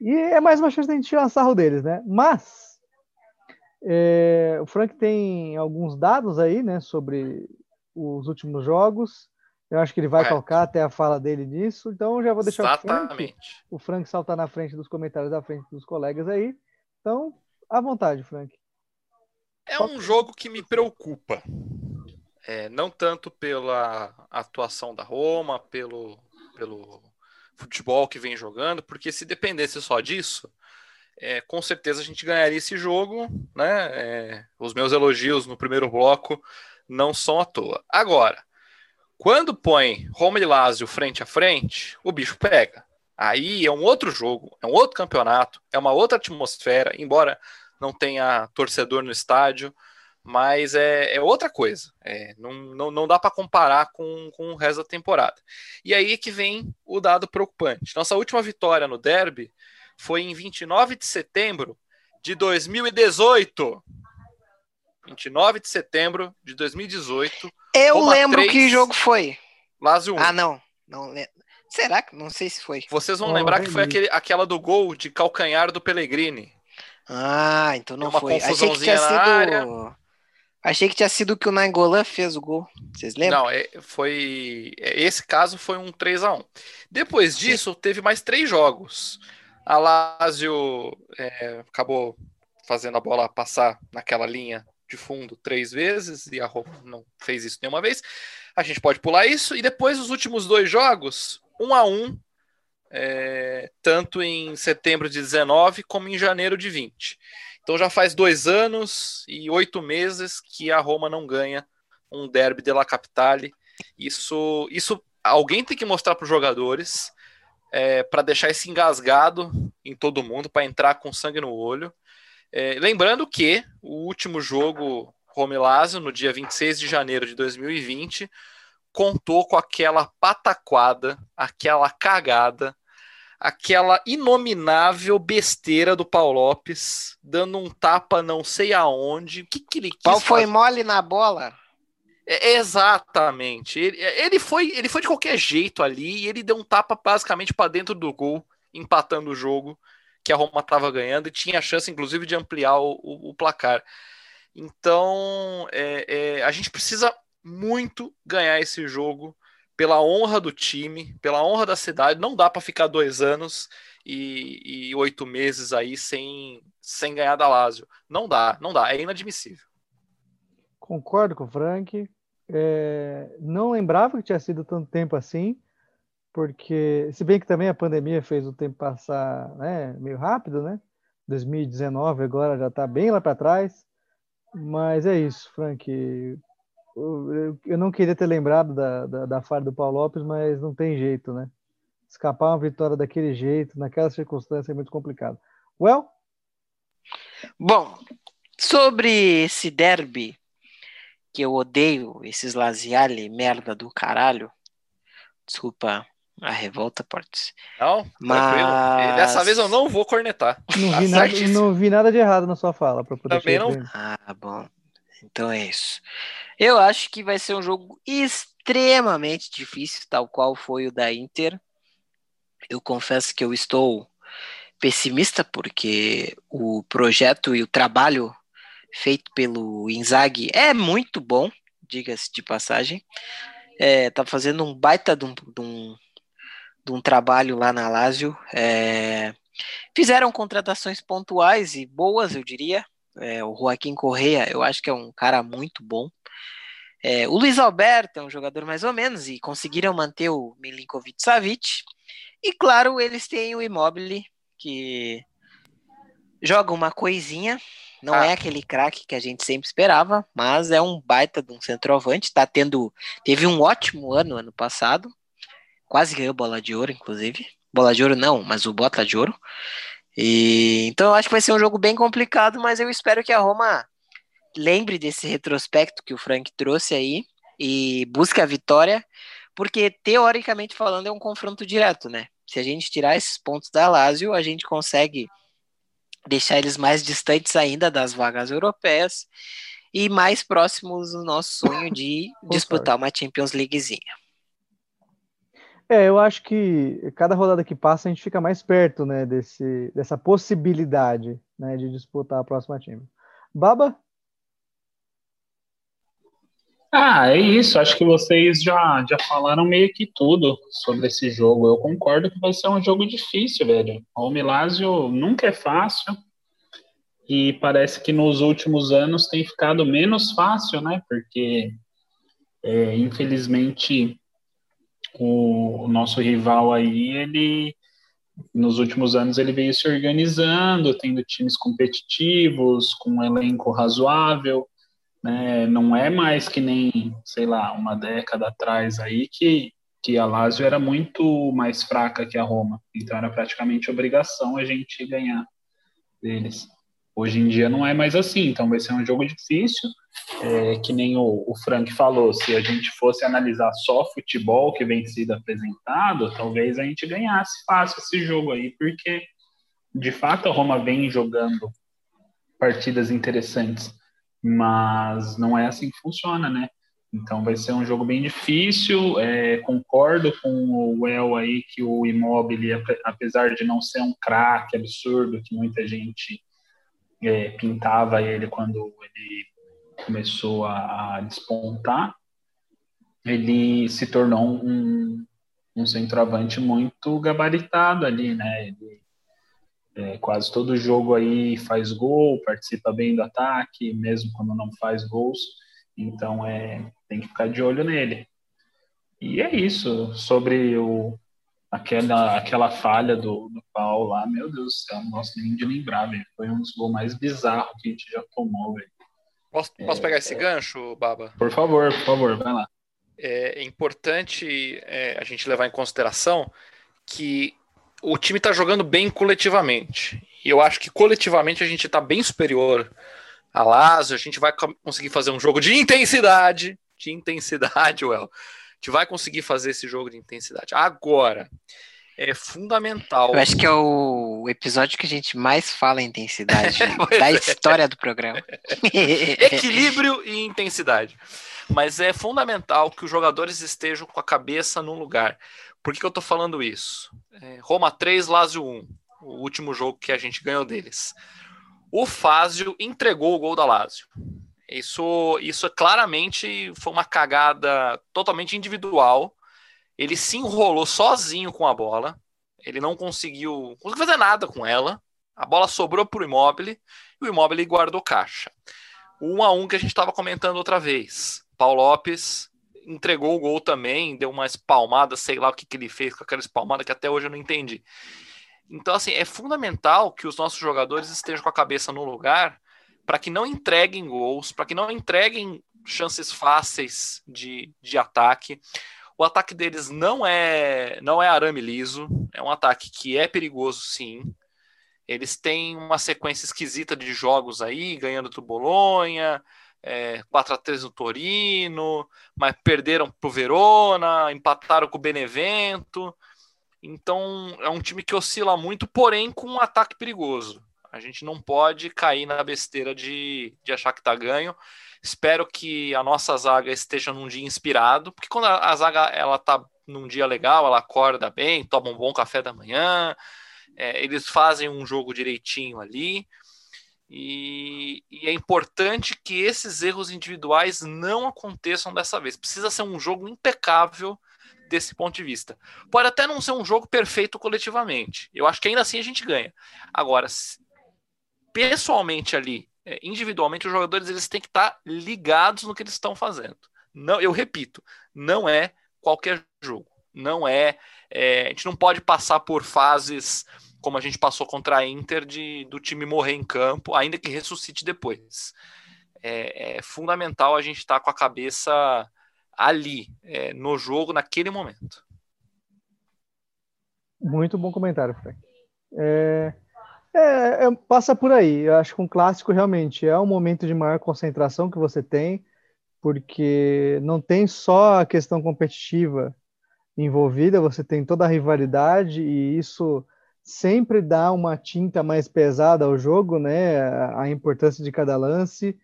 E é mais uma chance de a gente tirar sarro deles, né? Mas é, o Frank tem alguns dados aí, né, sobre os últimos jogos. Eu acho que ele vai tocar até a fala dele nisso. Então já vou deixar Exatamente. o Frank, o Frank saltar na frente dos comentários da frente dos colegas aí. Então, à vontade, Frank. É um jogo que me preocupa. É, não tanto pela atuação da Roma, pelo, pelo futebol que vem jogando, porque se dependesse só disso, é, com certeza a gente ganharia esse jogo, né? É, os meus elogios no primeiro bloco não são à toa. Agora, quando põe Roma e Lazio frente a frente, o bicho pega. Aí é um outro jogo, é um outro campeonato, é uma outra atmosfera, embora não tenha torcedor no estádio, mas é, é outra coisa. É, não, não, não dá para comparar com, com o resto da temporada. E aí que vem o dado preocupante. Nossa última vitória no Derby foi em 29 de setembro de 2018. 29 de setembro de 2018. Eu Roma lembro 3, que jogo foi. Lazio 1. Ah, não. não Será que? Não sei se foi. Vocês vão oh, lembrar que foi aquele, aquela do gol de calcanhar do Pellegrini. Ah, então não foi. Achei que tinha sido... Área. Achei que tinha sido o que o Nainggolan fez o gol. Vocês lembram? Não, é, foi. É, esse caso foi um 3 a 1 Depois disso, Sim. teve mais três jogos. A Lazio é, acabou fazendo a bola passar naquela linha de fundo três vezes e a Roma não fez isso nenhuma vez. A gente pode pular isso. E depois, os últimos dois jogos, um a um, é, tanto em setembro de 19 como em janeiro de 20. Então já faz dois anos e oito meses que a Roma não ganha um derby della Capitale. Isso, isso alguém tem que mostrar para os jogadores é, para deixar esse engasgado em todo mundo, para entrar com sangue no olho. É, lembrando que o último jogo Rome Lazio, no dia 26 de janeiro de 2020, contou com aquela pataquada, aquela cagada, aquela inominável besteira do Paulo Lopes, dando um tapa não sei aonde. O que, que ele quis Qual foi mole na bola? É, exatamente. Ele, ele, foi, ele foi de qualquer jeito ali e ele deu um tapa basicamente para dentro do gol, empatando o jogo que a Roma estava ganhando e tinha a chance, inclusive, de ampliar o, o, o placar. Então, é, é, a gente precisa muito ganhar esse jogo pela honra do time, pela honra da cidade. Não dá para ficar dois anos e, e, oito meses aí sem, sem ganhar da Lazio. Não dá, não dá, é inadmissível. Concordo com o Frank. É, não lembrava que tinha sido tanto tempo assim, porque, se bem que também a pandemia fez o tempo passar né, meio rápido, né? 2019 agora já está bem lá para trás. Mas é isso, Frank eu não queria ter lembrado da, da, da falha do Paulo Lopes, mas não tem jeito, né? Escapar uma vitória daquele jeito, naquela circunstância, é muito complicado. Well? Bom, sobre esse derby, que eu odeio, esses Laziale, merda do caralho. Desculpa a revolta, Portes. Não, mas... Dessa vez eu não vou cornetar. Não vi, tá nada, não vi nada de errado na sua fala. Pra poder Também não. Ah, bom. Então é isso. Eu acho que vai ser um jogo extremamente difícil, tal qual foi o da Inter. Eu confesso que eu estou pessimista porque o projeto e o trabalho feito pelo Inzaghi é muito bom, diga-se de passagem. É, tá fazendo um baita de um, de um, de um trabalho lá na Lazio. É, fizeram contratações pontuais e boas, eu diria. É, o Joaquim Correia, eu acho que é um cara muito bom. É, o Luiz Alberto é um jogador mais ou menos e conseguiram manter o Milinkovic Savic. E claro, eles têm o Immobile, que joga uma coisinha. Não ah. é aquele craque que a gente sempre esperava, mas é um baita de um centroavante. Tá tendo, teve um ótimo ano ano passado, quase ganhou bola de ouro, inclusive. Bola de ouro não, mas o bota de ouro. E, então eu acho que vai ser um jogo bem complicado, mas eu espero que a Roma lembre desse retrospecto que o Frank trouxe aí e busque a vitória, porque teoricamente falando é um confronto direto, né? Se a gente tirar esses pontos da Lazio, a gente consegue deixar eles mais distantes ainda das vagas europeias e mais próximos do nosso sonho de disputar uma Champions Leaguezinha. É, eu acho que cada rodada que passa a gente fica mais perto, né, desse, dessa possibilidade, né, de disputar a próxima time. Baba? Ah, é isso. Acho que vocês já, já falaram meio que tudo sobre esse jogo. Eu concordo que vai ser um jogo difícil, velho. O Milásio nunca é fácil e parece que nos últimos anos tem ficado menos fácil, né? Porque, é, infelizmente, o, o nosso rival aí, ele nos últimos anos ele veio se organizando, tendo times competitivos, com um elenco razoável, né? Não é mais que nem, sei lá, uma década atrás aí que, que a Lazio era muito mais fraca que a Roma, então era praticamente obrigação a gente ganhar deles. Hoje em dia não é mais assim, então vai ser um jogo difícil, é, que nem o, o Frank falou, se a gente fosse analisar só futebol que vem sido apresentado, talvez a gente ganhasse fácil esse jogo aí, porque de fato a Roma vem jogando partidas interessantes, mas não é assim que funciona, né? Então vai ser um jogo bem difícil. É, concordo com o El aí que o Immobile, apesar de não ser um craque absurdo que muita gente é, pintava ele quando ele começou a, a, despontar, ele se tornou um, um centroavante muito gabaritado ali, né? Ele, é, quase todo jogo aí faz gol, participa bem do ataque, mesmo quando não faz gols. Então é, tem que ficar de olho nele. E é isso. Sobre o, aquela, aquela falha do, do Paulo lá, meu Deus do céu, não gosto nem de lembrar, velho. Foi um dos gols mais bizarros que a gente já tomou, velho. Posso, posso é, pegar esse gancho, Baba? Por favor, por favor, vai lá. É importante é, a gente levar em consideração que o time está jogando bem coletivamente. E eu acho que coletivamente a gente está bem superior a Lazio. A gente vai conseguir fazer um jogo de intensidade. De intensidade, Well. A gente vai conseguir fazer esse jogo de intensidade. Agora, é fundamental. Eu acho que é o episódio que a gente mais fala em intensidade da é. história do programa. Equilíbrio e intensidade. Mas é fundamental que os jogadores estejam com a cabeça no lugar. Por que, que eu estou falando isso? É, Roma 3, Lazio 1, o último jogo que a gente ganhou deles. O Fázio entregou o gol da Lazio. Isso, isso é claramente foi uma cagada totalmente individual. Ele se enrolou sozinho com a bola. Ele não conseguiu, conseguiu fazer nada com ela. A bola sobrou para o Immobile e o Immobile guardou caixa. O 1 a 1 que a gente estava comentando outra vez. Paulo Lopes entregou o gol também, deu uma espalmada, sei lá o que, que ele fez com aquela espalmada que até hoje eu não entendi. Então, assim, é fundamental que os nossos jogadores estejam com a cabeça no lugar para que não entreguem gols, para que não entreguem chances fáceis de, de ataque. O ataque deles não é não é arame liso, é um ataque que é perigoso sim. Eles têm uma sequência esquisita de jogos aí, ganhando do Bolonha, é, 4 a 3 no Torino, mas perderam para o Verona, empataram com o Benevento. Então é um time que oscila muito, porém com um ataque perigoso. A gente não pode cair na besteira de, de achar que está ganho. Espero que a nossa zaga esteja num dia inspirado, porque quando a, a zaga ela tá num dia legal, ela acorda bem, toma um bom café da manhã, é, eles fazem um jogo direitinho ali. E, e, é importante que esses erros individuais não aconteçam dessa vez. Precisa ser um jogo impecável desse ponto de vista. Pode até não ser um jogo perfeito coletivamente. Eu acho que ainda assim a gente ganha. Agora, pessoalmente ali, é, individualmente, os jogadores eles têm que estar ligados no que eles estão fazendo. Não, eu repito, não é qualquer jogo. Não é, é, a gente não pode passar por fases como a gente passou contra a Inter de do time morrer em campo, ainda que ressuscite depois. É, é fundamental a gente estar com a cabeça ali, é, no jogo, naquele momento. Muito bom comentário, Frank. É, é, é, passa por aí. Eu acho que um clássico realmente é um momento de maior concentração que você tem, porque não tem só a questão competitiva envolvida, você tem toda a rivalidade e isso sempre dá uma tinta mais pesada ao jogo, né? A importância de cada lance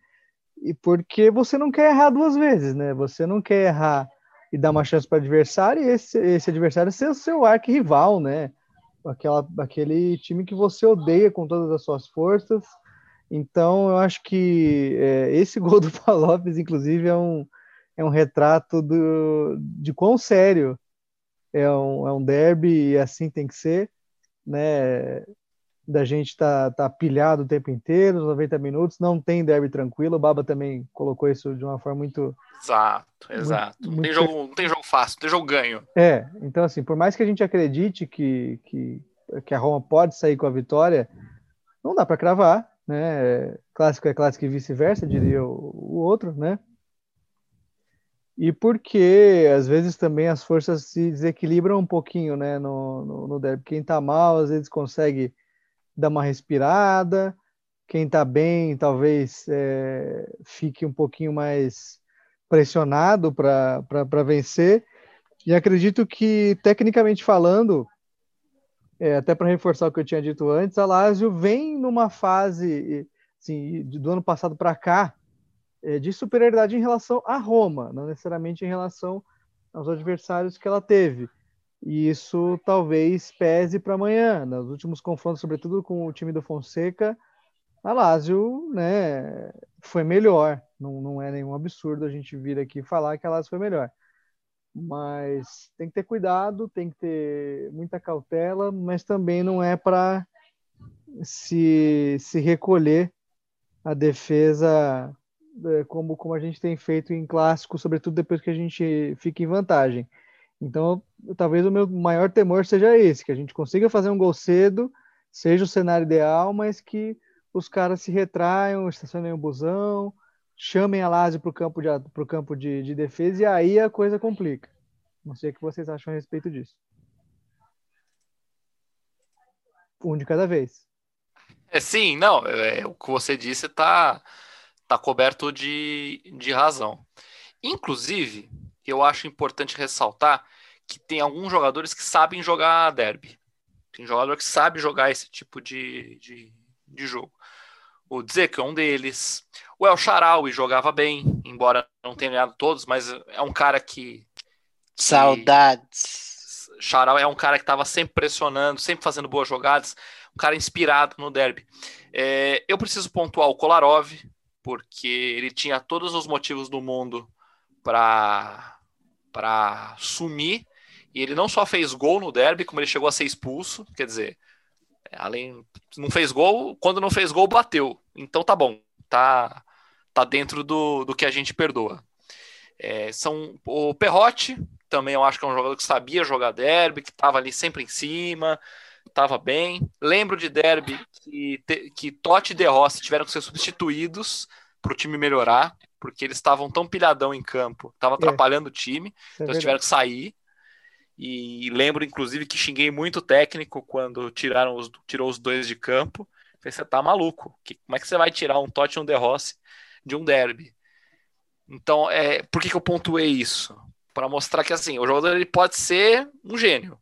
e porque você não quer errar duas vezes, né? Você não quer errar e dar uma chance para o adversário e esse, esse adversário ser o seu arquirrival, né? Aquela, aquele time que você odeia com todas as suas forças. Então, eu acho que é, esse gol do Paulo Lopes, inclusive, é um, é um retrato do, de quão sério é um, é um derby e assim tem que ser, né? da gente tá, tá pilhado o tempo inteiro, os 90 minutos, não tem derby tranquilo. O Baba também colocou isso de uma forma muito. Exato, exato. Muito, não, tem jogo, não tem jogo fácil, não tem jogo ganho. É, então, assim, por mais que a gente acredite que, que, que a Roma pode sair com a vitória, não dá para cravar, né? Clássico é clássico e vice-versa, diria o, o outro, né? E porque às vezes também as forças se desequilibram um pouquinho, né, no, no, no derby. Quem tá mal, às vezes consegue dar uma respirada. Quem está bem, talvez é, fique um pouquinho mais pressionado para vencer. E acredito que, tecnicamente falando, é, até para reforçar o que eu tinha dito antes, a Lazio vem numa fase assim, do ano passado para cá de superioridade em relação à Roma, não necessariamente em relação aos adversários que ela teve. E isso talvez pese para amanhã. Nos últimos confrontos, sobretudo com o time do Fonseca, a Lazio né, foi melhor. Não, não é nenhum absurdo a gente vir aqui falar que a Lazio foi melhor. Mas tem que ter cuidado, tem que ter muita cautela, mas também não é para se, se recolher a defesa como, como a gente tem feito em clássico, sobretudo depois que a gente fica em vantagem. Então, talvez o meu maior temor seja esse, que a gente consiga fazer um gol cedo, seja o cenário ideal, mas que os caras se retraiam, estacionem o busão, chamem a Lazio para o campo, de, pro campo de, de defesa e aí a coisa complica. Não sei o que vocês acham a respeito disso. Um de cada vez. É, sim, não, é, o que você disse está tá coberto de, de razão. Inclusive, eu acho importante ressaltar que tem alguns jogadores que sabem jogar derby. Tem jogador que sabe jogar esse tipo de, de, de jogo. O Dzeko é um deles. O El Sharawi jogava bem, embora não tenha ganhado todos, mas é um cara que. Saudades. Charal é um cara que estava sempre pressionando, sempre fazendo boas jogadas, um cara inspirado no derby. É, eu preciso pontuar o Kolarov, porque ele tinha todos os motivos do mundo para sumir, e ele não só fez gol no derby, como ele chegou a ser expulso, quer dizer, além não fez gol, quando não fez gol bateu. Então tá bom, tá tá dentro do, do que a gente perdoa. É, são o Perrotti também eu acho que é um jogador que sabia jogar derby, que estava ali sempre em cima, estava bem. Lembro de derby que, que Totti e De Rossi tiveram que ser substituídos para o time melhorar, porque eles estavam tão pilhadão em campo, estava é. atrapalhando o time, é então eles tiveram que sair. E lembro, inclusive, que xinguei muito o técnico quando tiraram os, tirou os dois de campo. Falei, você tá maluco? Que, como é que você vai tirar um Totti e um De Rossi de um derby? Então, é, por que, que eu pontuei isso? Para mostrar que assim, o jogador ele pode ser um gênio,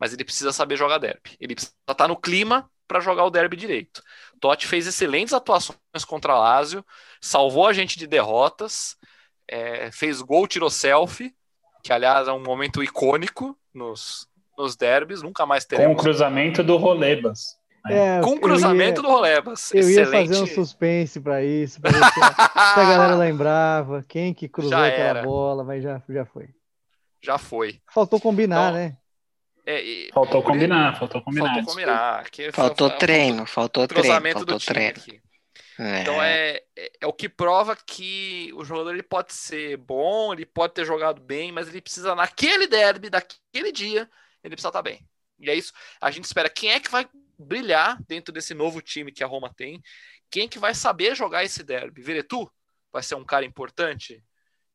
mas ele precisa saber jogar derby. Ele precisa estar no clima para jogar o derby direito. Totti fez excelentes atuações contra Lazio, salvou a gente de derrotas, é, fez gol, tirou selfie, que aliás é um momento icônico nos, nos derbys, nunca mais teremos. Com o cruzamento do Rolebas. É, com o cruzamento ia, do Rolebas. Eu Excelente. ia fazer um suspense para isso, para ver se a, se a, galera lembrava quem que cruzou já aquela era. bola, mas já, já foi. Já foi. Faltou combinar, então, né? É, e, faltou combinar, faltou combinar. Faltou combinar. faltou treino, faltou treino, faltou treino. É. Então é, é, é, o que prova que o jogador ele pode ser bom, ele pode ter jogado bem, mas ele precisa, naquele derby, daquele dia, ele precisa estar bem. E é isso. A gente espera quem é que vai brilhar dentro desse novo time que a Roma tem, quem é que vai saber jogar esse derby. Veretu vai ser um cara importante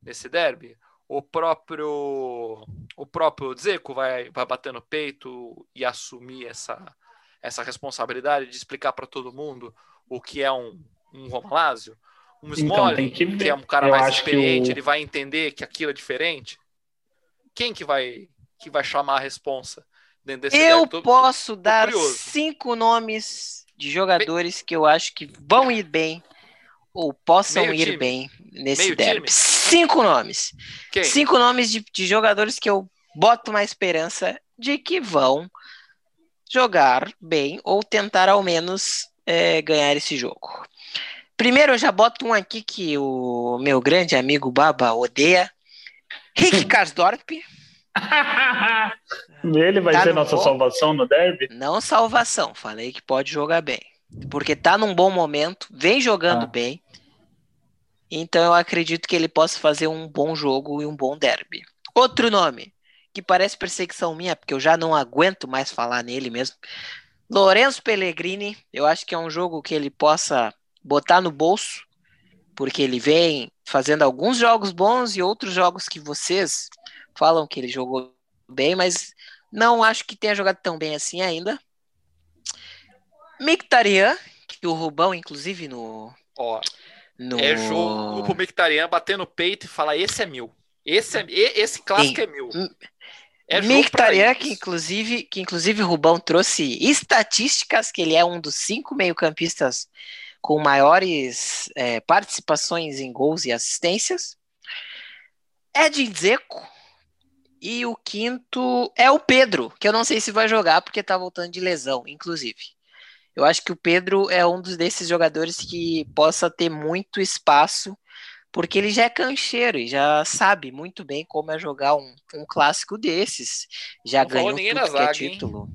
nesse derby. O próprio o próprio Dzeko vai, vai bater no peito e assumir essa, essa responsabilidade de explicar para todo mundo o que é um, um Romalásio? Um Smalling, então, que, que, é um cara mais experiente, o... ele vai entender que aquilo é diferente? Quem que vai, que vai chamar a responsa dentro desse Eu tô, posso tô, dar cinco nomes de jogadores que eu acho que vão ir bem ou possam Meio ir time. bem nesse Meio derby. Time. Cinco nomes. Quem? Cinco nomes de, de jogadores que eu boto uma esperança de que vão jogar bem ou tentar ao menos é, ganhar esse jogo. Primeiro, eu já boto um aqui que o meu grande amigo Baba odeia. Rick Karsdorp. Ele vai tá ser nossa bom... salvação no derby? Não salvação, falei que pode jogar bem. Porque tá num bom momento, vem jogando ah. bem. Então eu acredito que ele possa fazer um bom jogo e um bom derby. Outro nome, que parece perseguição minha, porque eu já não aguento mais falar nele mesmo. Lourenço Pellegrini, eu acho que é um jogo que ele possa botar no bolso, porque ele vem fazendo alguns jogos bons e outros jogos que vocês falam que ele jogou bem, mas não acho que tenha jogado tão bem assim ainda. Mictarian, que o Rubão, inclusive, no. Ó, no... É jogo pro Mictarian bater no peito e falar: esse é meu. Esse, é, esse clássico é meu. É Mictarian, que inclusive, que inclusive o Rubão trouxe estatísticas que ele é um dos cinco meio-campistas com maiores é, participações em gols e assistências. Edin Dzeko. E o quinto é o Pedro, que eu não sei se vai jogar porque tá voltando de lesão, inclusive. Eu acho que o Pedro é um dos desses jogadores que possa ter muito espaço porque ele já é cancheiro e já sabe muito bem como é jogar um, um clássico desses. Já não ganhou tudo que zaga, é título.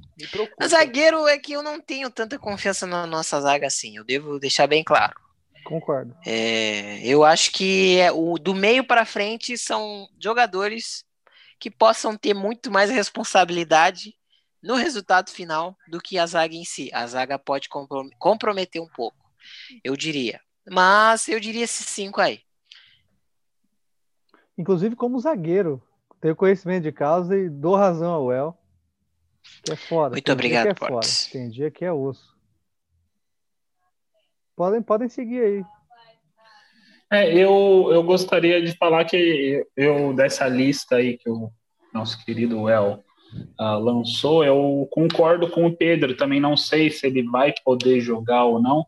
Zagueiro é que eu não tenho tanta confiança na nossa zaga assim, eu devo deixar bem claro. Concordo. É, eu acho que é, o do meio para frente são jogadores que possam ter muito mais responsabilidade no resultado final do que a zaga em si. A zaga pode comprometer um pouco, eu diria. Mas eu diria esses cinco aí inclusive como zagueiro. Tenho conhecimento de causa e dou razão ao El. Que é foda. Muito obrigado, é foda. Tem dia que é osso. Podem, podem seguir aí. É, eu, eu gostaria de falar que eu, dessa lista aí que o, nosso querido El, uh, lançou, eu concordo com o Pedro. Também não sei se ele vai poder jogar ou não.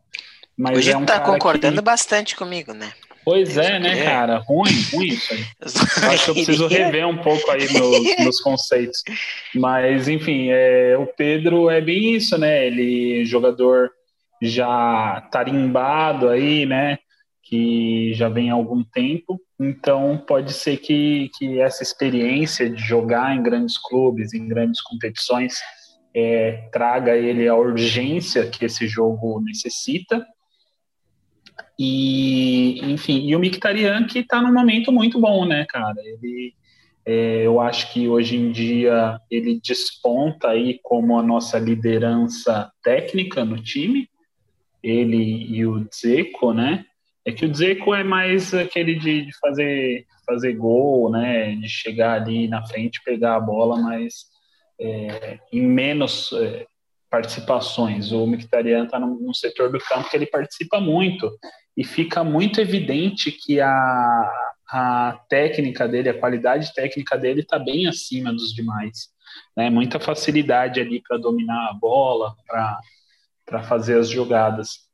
Mas Hoje é um tá concordando que... bastante comigo, né? Pois é, né, queria. cara? Ruim, ruim isso aí. Acho que eu preciso rever um pouco aí nos, nos conceitos. Mas, enfim, é, o Pedro é bem isso, né? Ele jogador já tarimbado aí, né? Que já vem há algum tempo. Então, pode ser que, que essa experiência de jogar em grandes clubes, em grandes competições, é, traga ele a urgência que esse jogo necessita e, enfim, e o Mictarian que está num momento muito bom, né, cara? Ele, é, eu acho que hoje em dia ele desponta aí como a nossa liderança técnica no time, ele e o Dzeko, né? É que o Dzeko é mais aquele de, de fazer, fazer gol, né? De chegar ali na frente, pegar a bola, mas é, em menos é, participações. O Mictarian está no setor do campo que ele participa muito e fica muito evidente que a, a técnica dele, a qualidade técnica dele está bem acima dos demais. Né? Muita facilidade ali para dominar a bola, para fazer as jogadas.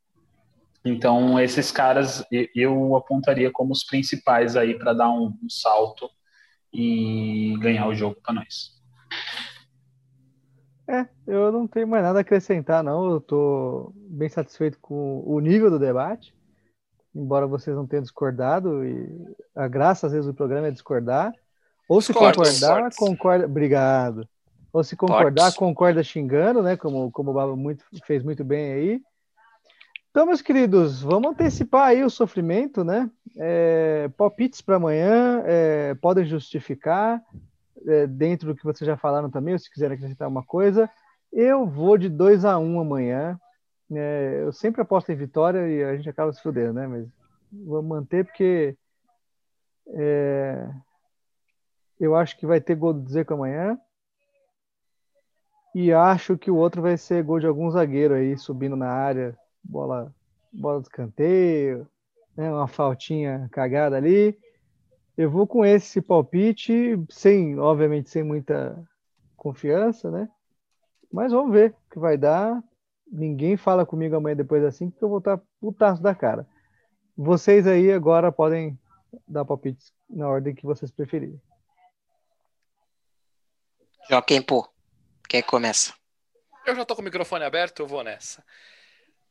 Então, esses caras eu apontaria como os principais aí para dar um, um salto e ganhar o jogo para nós. É, eu não tenho mais nada a acrescentar, não. Eu estou bem satisfeito com o nível do debate embora vocês não tenham discordado, e a graça às vezes do programa é discordar. Ou se Discordo, concordar, concorda. Obrigado. Ou se concordar, concorda xingando, né? Como, como o Baba muito, fez muito bem aí. Então, meus queridos, vamos antecipar aí o sofrimento, né? É, palpites para amanhã, é, podem justificar, é, dentro do que vocês já falaram também, ou se quiserem acrescentar uma coisa. Eu vou de 2 a 1 um amanhã. É, eu sempre aposto em vitória e a gente acaba se fudendo, né? Mas vou manter porque é, eu acho que vai ter gol do Zeco amanhã. E acho que o outro vai ser gol de algum zagueiro aí subindo na área, bola, bola de escanteio, né? uma faltinha cagada ali. Eu vou com esse palpite, sem, obviamente, sem muita confiança, né? Mas vamos ver o que vai dar ninguém fala comigo amanhã depois assim, porque eu vou estar putaço da cara. Vocês aí agora podem dar palpites na ordem que vocês preferirem. Joaquim Pô, quem começa? Eu já tô com o microfone aberto, eu vou nessa.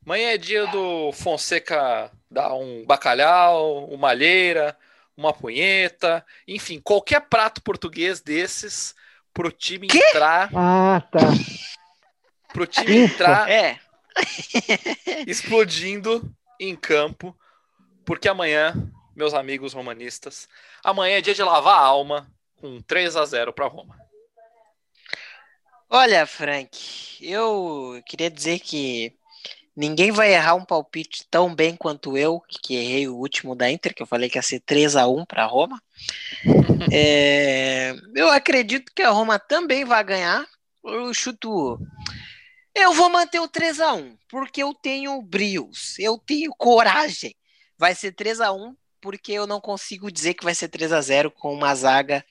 Amanhã é dia do Fonseca dar um bacalhau, uma alheira, uma punheta, enfim, qualquer prato português desses pro time que? entrar. Ah, tá pro time entrar é. explodindo em campo, porque amanhã, meus amigos romanistas, amanhã é dia de lavar a alma com 3 a 0 para Roma. Olha, Frank, eu queria dizer que ninguém vai errar um palpite tão bem quanto eu, que errei o último da Inter, que eu falei que ia ser 3 a 1 para Roma. é, eu acredito que a Roma também vai ganhar. Eu chuto eu vou manter o 3 a 1 porque eu tenho brios, eu tenho coragem. Vai ser 3 a 1 porque eu não consigo dizer que vai ser 3 a 0 com uma zaga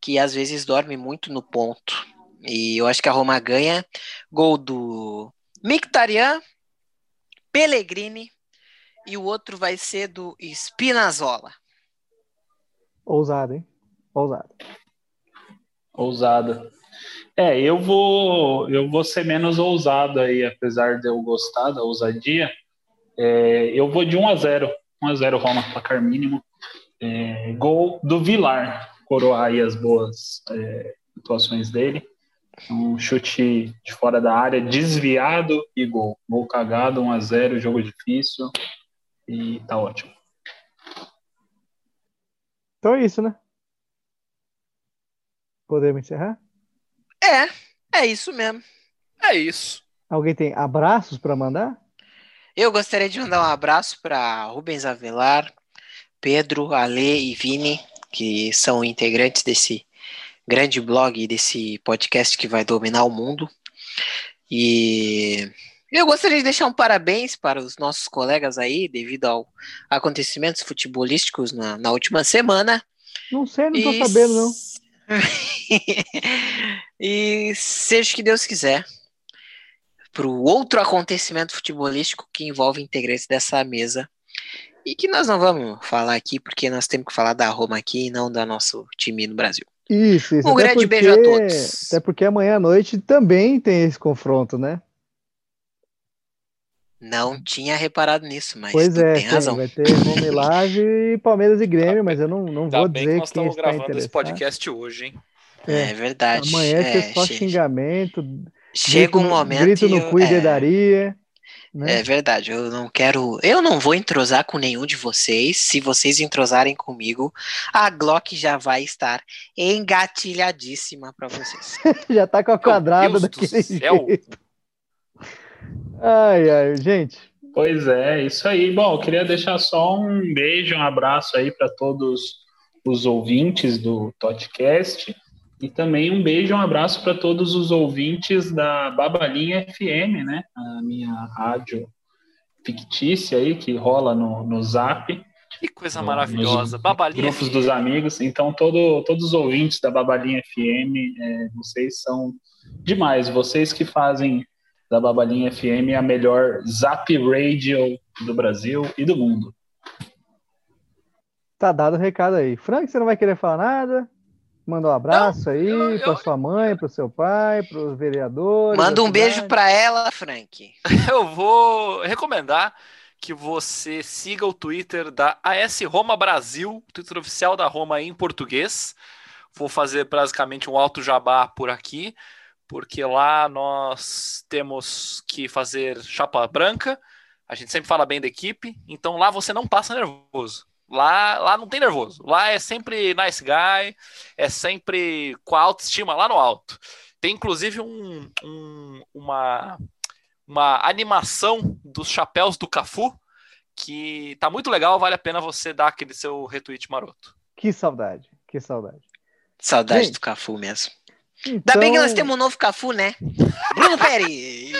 que às vezes dorme muito no ponto. E eu acho que a Roma ganha. Gol do Mictarian, Pellegrini e o outro vai ser do Spinazzola. Ousado, hein? Ousado. Ousada. É, eu vou, eu vou ser menos ousado aí, apesar de eu gostar da ousadia. É, eu vou de 1 a 0 1 a 0 Roma, placar mínimo. É, gol do Vilar, coroar aí as boas é, atuações dele. Um chute de fora da área, desviado e gol. Gol cagado, 1 a 0 jogo difícil e tá ótimo. Então é isso, né? Podemos encerrar? É, é isso mesmo. É isso. Alguém tem abraços para mandar? Eu gostaria de mandar um abraço para Rubens Avelar, Pedro, Ale e Vini, que são integrantes desse grande blog, desse podcast que vai dominar o mundo. E eu gostaria de deixar um parabéns para os nossos colegas aí, devido ao acontecimentos futebolísticos na, na última semana. Não sei, não estou sabendo, não. e seja o que Deus quiser, para o outro acontecimento futebolístico que envolve integrantes dessa mesa. E que nós não vamos falar aqui, porque nós temos que falar da Roma aqui e não do nosso time no Brasil. Isso, isso. Um grande porque, beijo a todos. Até porque amanhã à noite também tem esse confronto, né? Não tinha reparado nisso, mas pois é, tem razão. Vai ter Roma e Palmeiras e Grêmio, mas eu não, não vou dizer que nós quem estamos gravando esse podcast hoje, hein? É, é verdade. Amanhã é, é só xingamento. Chega um momento. Grito no cu e dedaria. Né? É verdade, eu não quero. Eu não vou entrosar com nenhum de vocês. Se vocês entrosarem comigo, a Glock já vai estar engatilhadíssima para vocês. já tá com a quadrada daquele jeito. Ai, ai, gente. Pois é, isso aí. Bom, eu queria deixar só um beijo, um abraço aí para todos os ouvintes do podcast. E também um beijo, um abraço para todos os ouvintes da Babalinha FM, né? A minha rádio fictícia aí que rola no, no Zap. Que coisa maravilhosa. Babalinha Grupos FM. dos amigos. Então, todo, todos os ouvintes da Babalinha FM, é, vocês são demais. Vocês que fazem da Babalinha FM a melhor Zap Radio do Brasil e do mundo. Tá dado o recado aí. Frank, você não vai querer falar nada? Manda um abraço não, aí para sua mãe, para o seu pai, para os vereadores. Manda um beijo para ela, Frank. Eu vou recomendar que você siga o Twitter da AS Roma Brasil, Twitter oficial da Roma em português. Vou fazer basicamente um alto jabá por aqui, porque lá nós temos que fazer chapa branca. A gente sempre fala bem da equipe, então lá você não passa nervoso. Lá, lá não tem nervoso. Lá é sempre nice guy, é sempre com a autoestima lá no alto. Tem inclusive um, um, uma, uma animação dos chapéus do Cafu que tá muito legal, vale a pena você dar aquele seu retweet maroto. Que saudade, que saudade. Saudade Gente, do Cafu mesmo. Então... Ainda bem que nós temos um novo Cafu, né? Bruno Pérez!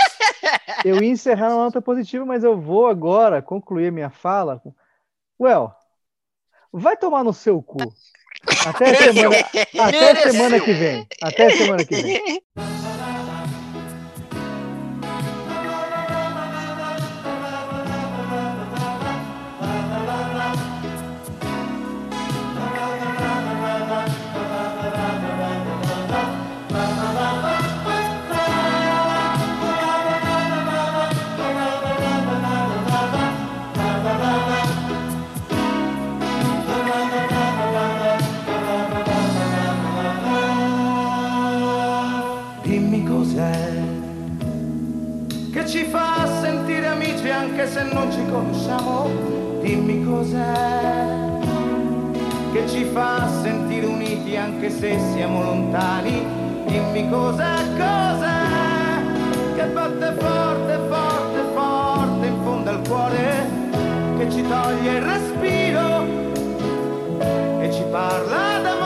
eu ia encerrar uma nota positiva, mas eu vou agora concluir minha fala com Well, vai tomar no seu cu. Até semana, até semana que vem. Até semana que vem. se non ci conosciamo, dimmi cos'è che ci fa sentire uniti anche se siamo lontani, dimmi cos'è, cos'è che batte forte, forte, forte in fondo al cuore, che ci toglie il respiro e ci parla d'amore.